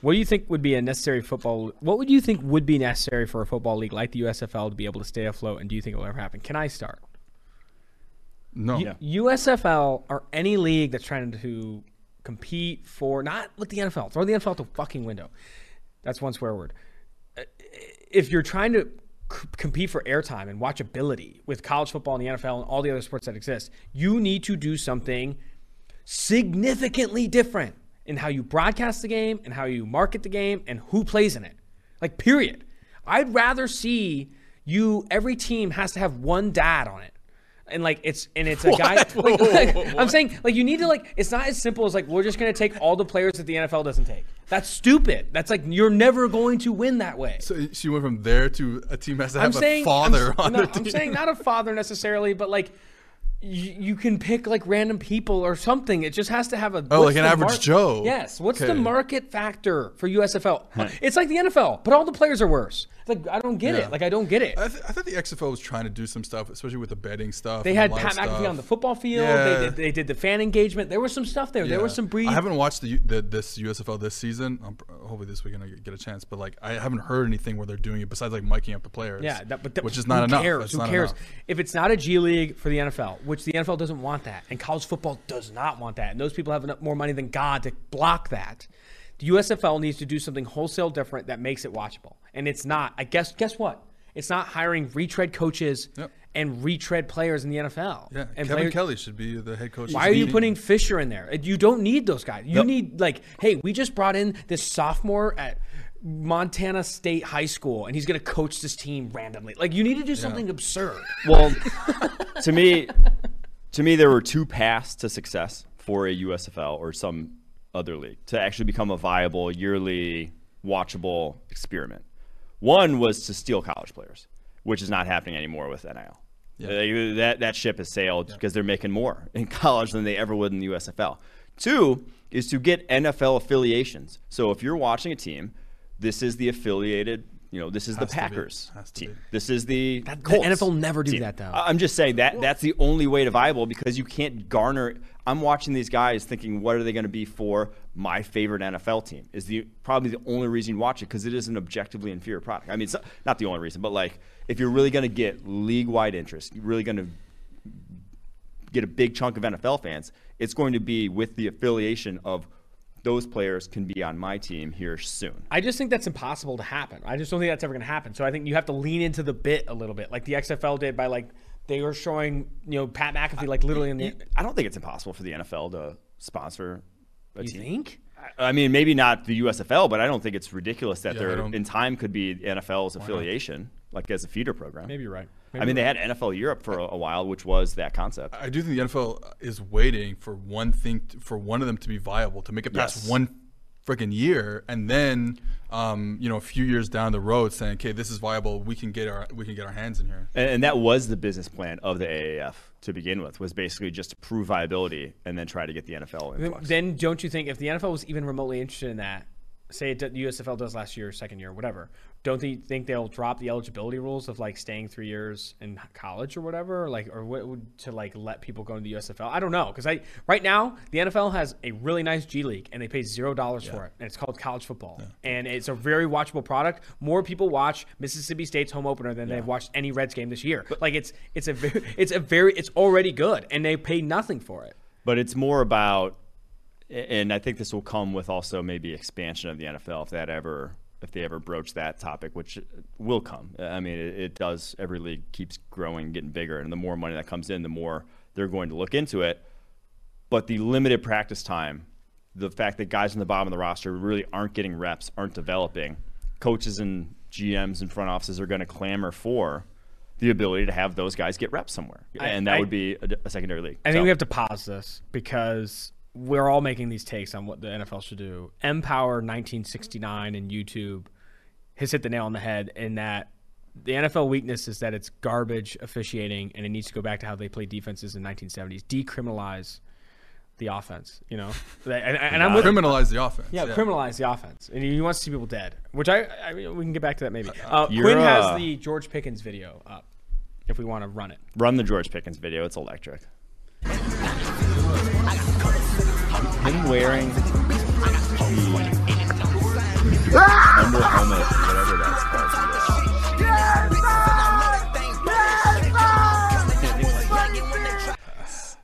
what do you think would be a necessary football? What would you think would be necessary for a football league like the USFL to be able to stay afloat? And do you think it will ever happen? Can I start? no, U- USFL or any league that's trying to compete for not with the NFL. Throw the NFL out the fucking window. That's one swear word. Uh, If you're trying to c- compete for airtime and watchability with college football and the NFL and all the other sports that exist, you need to do something significantly different in how you broadcast the game and how you market the game and who plays in it. Like period. I'd rather see you every team has to have one dad on it. And like it's and it's a (laughs) guy like, like, I'm saying like you need to like it's not as simple as like we're just gonna take all the players that the NFL doesn't take. That's stupid. That's like you're never going to win that way. So she went from there to a team has to I'm have saying a father I'm, on no, their team. I'm saying not a father necessarily, but like you, you can pick like random people or something. It just has to have a Oh, like an the average Joe. Yes. What's the market factor for USFL? Hmm. it's like the NFL, but all the players are worse. It's like I don't get Yeah. it. Like I don't get it. I, th- I thought the XFL was trying to do some stuff, especially with the betting stuff. They had the Pat McAfee stuff. on the football field. Yeah. They did they did the fan engagement. There was some stuff there. There Yeah. was some breed. I haven't watched the, the this USFL this season. I'm, pr- hopefully this weekend I get a chance. But like I haven't heard anything where they're doing it besides like miking up the players. Yeah, that, but that, which is not who enough. Cares? Who not cares? enough. If it's not a G League for the NFL, which the NFL doesn't want that, and college football does not want that, and those people have enough more money than God to block that. The USFL needs to do something wholesale different that makes it watchable, and it's not. I guess. Guess what? It's not hiring retread coaches Yep. and retread players in the NFL. Yeah, and Kevin players- Kelly should be the head coach. Why are you putting Fisher in there? You don't need those guys. You Nope. need like, hey, we just brought in this sophomore at Montana State High School, and he's going to coach this team randomly. Like, you need to do something absurd. Well, (laughs) to me, to me, there were two paths to success for a USFL or some other league to actually become a viable yearly watchable experiment. One was to steal college players, which is not happening anymore with NIL. Uh, that that ship has sailed because they're making more in (laughs) college than they ever would in the USFL. Two is to get NFL affiliations. So if you're watching a team, this is the affiliated. You know, this is Has the. Packers team. This is the That- the NFL never do team. that, though. I- I'm just saying that that's the only way to viable because you can't garner. I'm watching these guys thinking, what are they going to be for my favorite NFL team? Is the probably the only reason you watch it because it is an objectively inferior product. I mean, it's not the only reason, but like if you're really going to get league wide interest, you're really going to get a big chunk of NFL fans. It's going to be with the affiliation of those players can be on my team here soon. I just think that's impossible to happen. I just don't think that's ever going to happen. So I think you have to lean into the bit a little bit, like the XFL did by like they were showing you know Pat McAfee like literally in the. I don't think it's impossible for the NFL to sponsor a You team. think? I mean, maybe not the USFL, but I don't think it's ridiculous that Yeah, there in time could be the NFL's affiliation, like as a feeder program. Maybe you're right. I mean, they had NFL Europe for a, a while, which was that concept. I do think the NFL is waiting for one thing, t for one of them to be viable, to make it past Yes. one freaking year, and then, um, you know, a few years down the road, saying, "Okay, this is viable. We can get our we can get our hands in here." And, and that was the business plan of the AAF to begin with, was basically just to prove viability and then try to get the NFL Then, influx. then don't you think if the NFL was even remotely interested in that, say it, the USFL does last year, second year, whatever, don't they think they'll drop the eligibility rules of like staying three years in college or whatever, like or what would to like let people go into the USFL? I don't know because I right now the NFL has a really nice G League and they pay zero dollars for it and it's called college football and it's a very watchable product. More people watch Mississippi State's home opener than they've watched any Reds game this year. But, like it's it's a very, it's a very it's already good and they pay nothing for it. but it's more about and I think this will come with also maybe expansion of the NFL if that ever if they ever broach that topic, which will come. I mean, it, it does. Every league keeps growing, getting bigger, and the more money that comes in, the more they're going to look into it. But the limited practice time, the fact that guys in the bottom of the roster really aren't getting reps, aren't developing, coaches and GMs and front offices are going to clamor for the ability to have those guys get reps somewhere, I- and that I- would be a, a secondary league. I think So- we have to pause this because we're all making these takes on what the NFL should do. Empower 1969 and YouTube has hit the nail on the head in that the NFL weakness is that it's garbage officiating and it needs to go back to how they played defenses in 1970s. Decriminalize the offense, you know? (laughs) and, and- and I'm with Criminalize the offense. yeah, criminalize the offense, and he wants to see people dead. Which I, I we can get back to that maybe. Uh, Quinn has uh, the George Pickens video up, if we want to run it. Run the George Pickens video. It's electric. (laughs) Him wearing the under helmet, whatever that's called.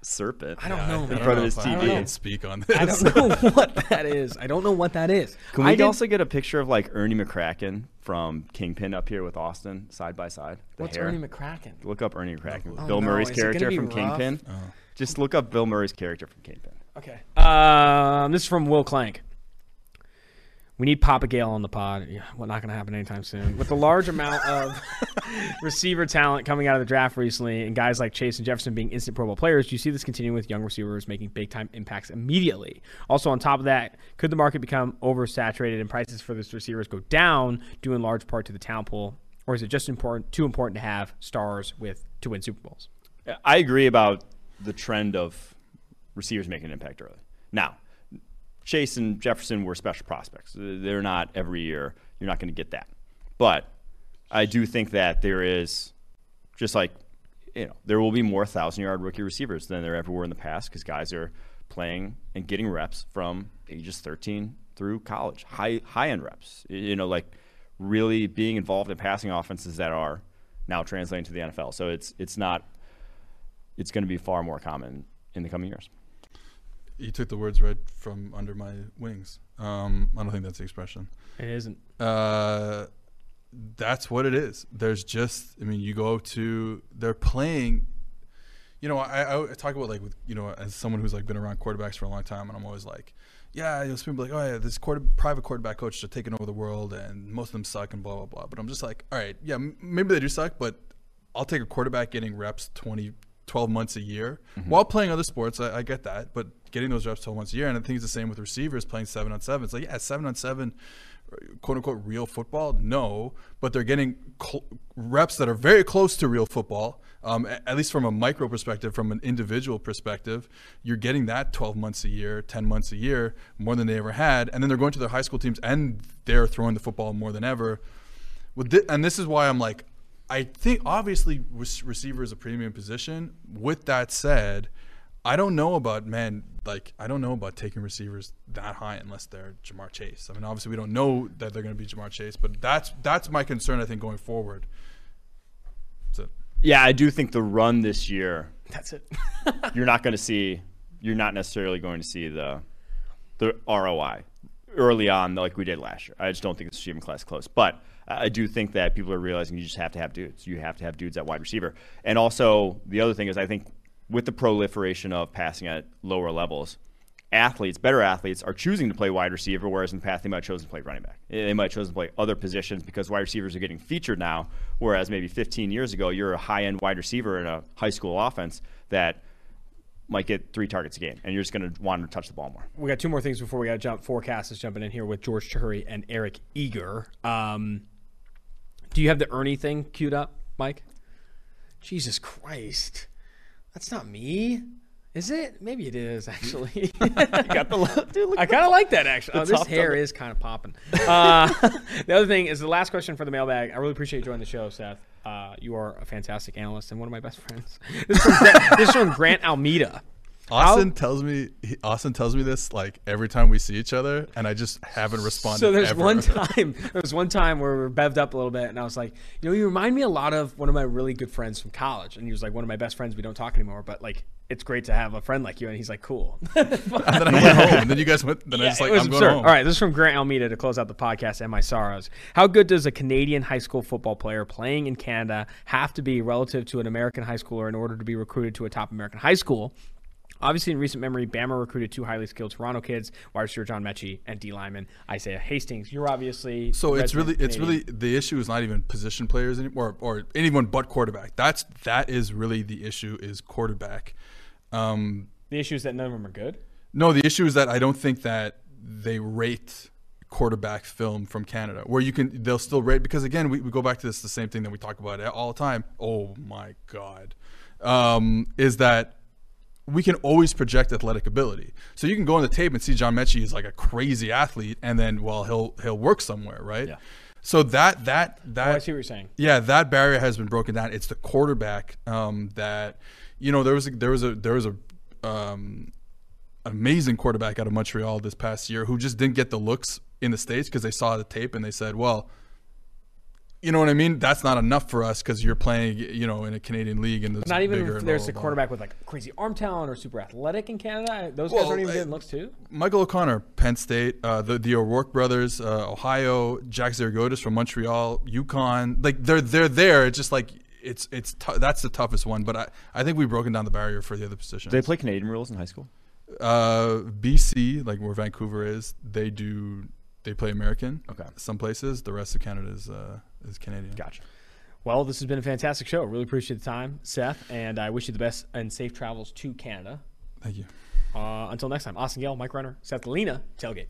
Serpent. I don't know, I man. don't In front know of his if I- I TV. can't speak on this. I don't know (laughs) what that is. I don't know what that is. Can we I did- also get a picture of like Ernie McCracken from Kingpin up here with Austin side by side? What's hair. Ernie McCracken? Look up Ernie McCracken. Oh, Bill no. Murray's Is character from rough? Kingpin. Oh. Just look up Bill Murray's character from Kingpin. Okay. Um, this is from Will Clank. We need Papa Gayle on the pod. Yeah, well, not going to happen anytime soon. With the large amount of (laughs) receiver talent coming out of the draft recently, and guys like Chase and Jefferson being instant Pro Bowl players, do you see this continuing with young receivers making big time impacts immediately? Also, on top of that, could the market become oversaturated and prices for these receivers go down due in large part to the talent pool, or is it just important too important to have stars with to win Super Bowls? I agree about the trend of receivers making an impact early. Now, Chase and Jefferson were special prospects. They're not every year. You're not going to get that. But I do think that there is just like you know there will be more thousand yard rookie receivers than there ever were in the past because guys are playing and getting reps from ages 13 through college, high high end reps. You know, like really being involved in passing offenses that are now translating to the NFL. So it's it's not it's going to be far more common in the coming years. You took the words right from under my wings. Um, I don't think that's the expression. It isn't. Uh, that's what it is. There's just, I mean, you go to, they're playing. You know, I, I talk about like with you know as someone who's like been around quarterbacks for a long time, and I'm always like, yeah, you'll people like, oh yeah, this quarter, private quarterback coach are taking over the world, and most of them suck and blah blah blah. But I'm just like, all right, yeah, m- maybe they do suck, but I'll take a quarterback getting reps 20, 12 months a year Mm-hmm. while playing other sports. I, I get that, but getting those reps 12 months a year, and I think it's the same with receivers playing seven on seven. It's like, yeah, seven on seven, quote unquote, real football. No, but they're getting cl- reps that are very close to real football. Um, at least from a micro perspective, from an individual perspective, you're getting that 12 months a year, 10 months a year, more than they ever had. And then they're going to their high school teams and they're throwing the football more than ever. And this is why I'm like, I think obviously rec- receiver is a premium position. With that said, I don't know about man like I don't know about taking receivers that high unless they're Ja'Marr Chase. I mean, obviously we don't know that they're going to be Ja'Marr Chase, but that's that's my concern. I think going forward. That's. Yeah, I do think the run this year, That's it. (laughs) you're not going to see, you're not necessarily going to see the the ROI early on like we did last year. I just don't think the receiving class close. But I do think that people are realizing you just have to have dudes. You have to have dudes at wide receiver. And also the other thing is I think with the proliferation of passing at lower levels, athletes, better athletes, are choosing to play wide receiver, whereas in the past they might have chosen to play running back. They might have chosen to play other positions because wide receivers are getting featured now, whereas maybe 15 years ago you're a high end wide receiver in a high school offense that might get three targets a game, and you're just going to want to touch the ball more. we got two more things before we got to jump. Forecast is jumping in here with George Chahrouri and Eric Eager. Um, do you have the Ernie thing queued up, Mike? Jesus Christ, that's not me, is it? Maybe it is actually. (laughs) got the dude, I kind of like that actually. Oh, this hair is kind of popping. Uh, (laughs) the other thing is the last question for the mailbag. I really appreciate you joining the show, Seth. Uh, you are a fantastic analyst and one of my best friends. (laughs) This is from this is from Grant Almeida. Austin tells me he, Austin tells me this like every time we see each other, and I just haven't responded. So there's ever. one (laughs) time, there was one time where we were bevved up a little bit, and I was like, you know, you remind me a lot of one of my really good friends from college, and he was like one of my best friends. We don't talk anymore, but like it's great to have a friend like you, and he's like, cool. (laughs) and then I went home, and then you guys went. Then I was like, I'm going home. All right, this is from Grant Almeida to close out the podcast and my sorrows. How good does a Canadian high school football player playing in Canada have to be relative to an American high schooler in order to be recruited to a top American high school? Obviously, in recent memory, Bama recruited two highly skilled Toronto kids, wide receiver John Metchie and D lineman Isaiah Hastings. You're obviously So it's really, resident it's really the issue is not even position players anymore, or anyone but quarterback. That's that is really the issue is quarterback. Um, the issue is that none of them are good. no, the issue is that I don't think that they rate quarterback film from Canada, where you can they'll still rate because again we, we go back to this the same thing that we talk about all the time. Oh my god, um, is that we can always project athletic ability. So you can go on the tape and see John Metchie is like a crazy athlete, and then well he'll he'll work somewhere, right? Yeah. So that that that Oh, I see what you're saying. yeah, that barrier has been broken down. It's the quarterback um, that you know there was a, there was a there was a um, amazing quarterback out of Montreal this past year who just didn't get the looks in the states because they saw the tape and they said, well. You know what I mean? That's not enough for us because you're playing, you know, in a Canadian league and Not even if there's blah, a blah, blah. quarterback with like crazy arm talent or super athletic in Canada. Those guys aren't even I- getting looks too. Michael O'Connor, Penn State, uh, the the O'Rourke brothers, uh, Ohio, Jack Zergiotis from Montreal, UConn. Like they're they're there. It's just like it's it's tou- that's the toughest one. But I, I think we've broken down the barrier for the other positions. Do they play Canadian rules in high school? uh, BC, like where Vancouver is, they do they play American. Okay. Some places, the rest of Canada is uh, is Canadian. Gotcha. Well, this has been a fantastic show. Really appreciate the time, Seth, and I wish you the best and safe travels to Canada. Thank you. Uh, until next time, Austin Gayle, Mike Renner, Seth Lena, Tailgate.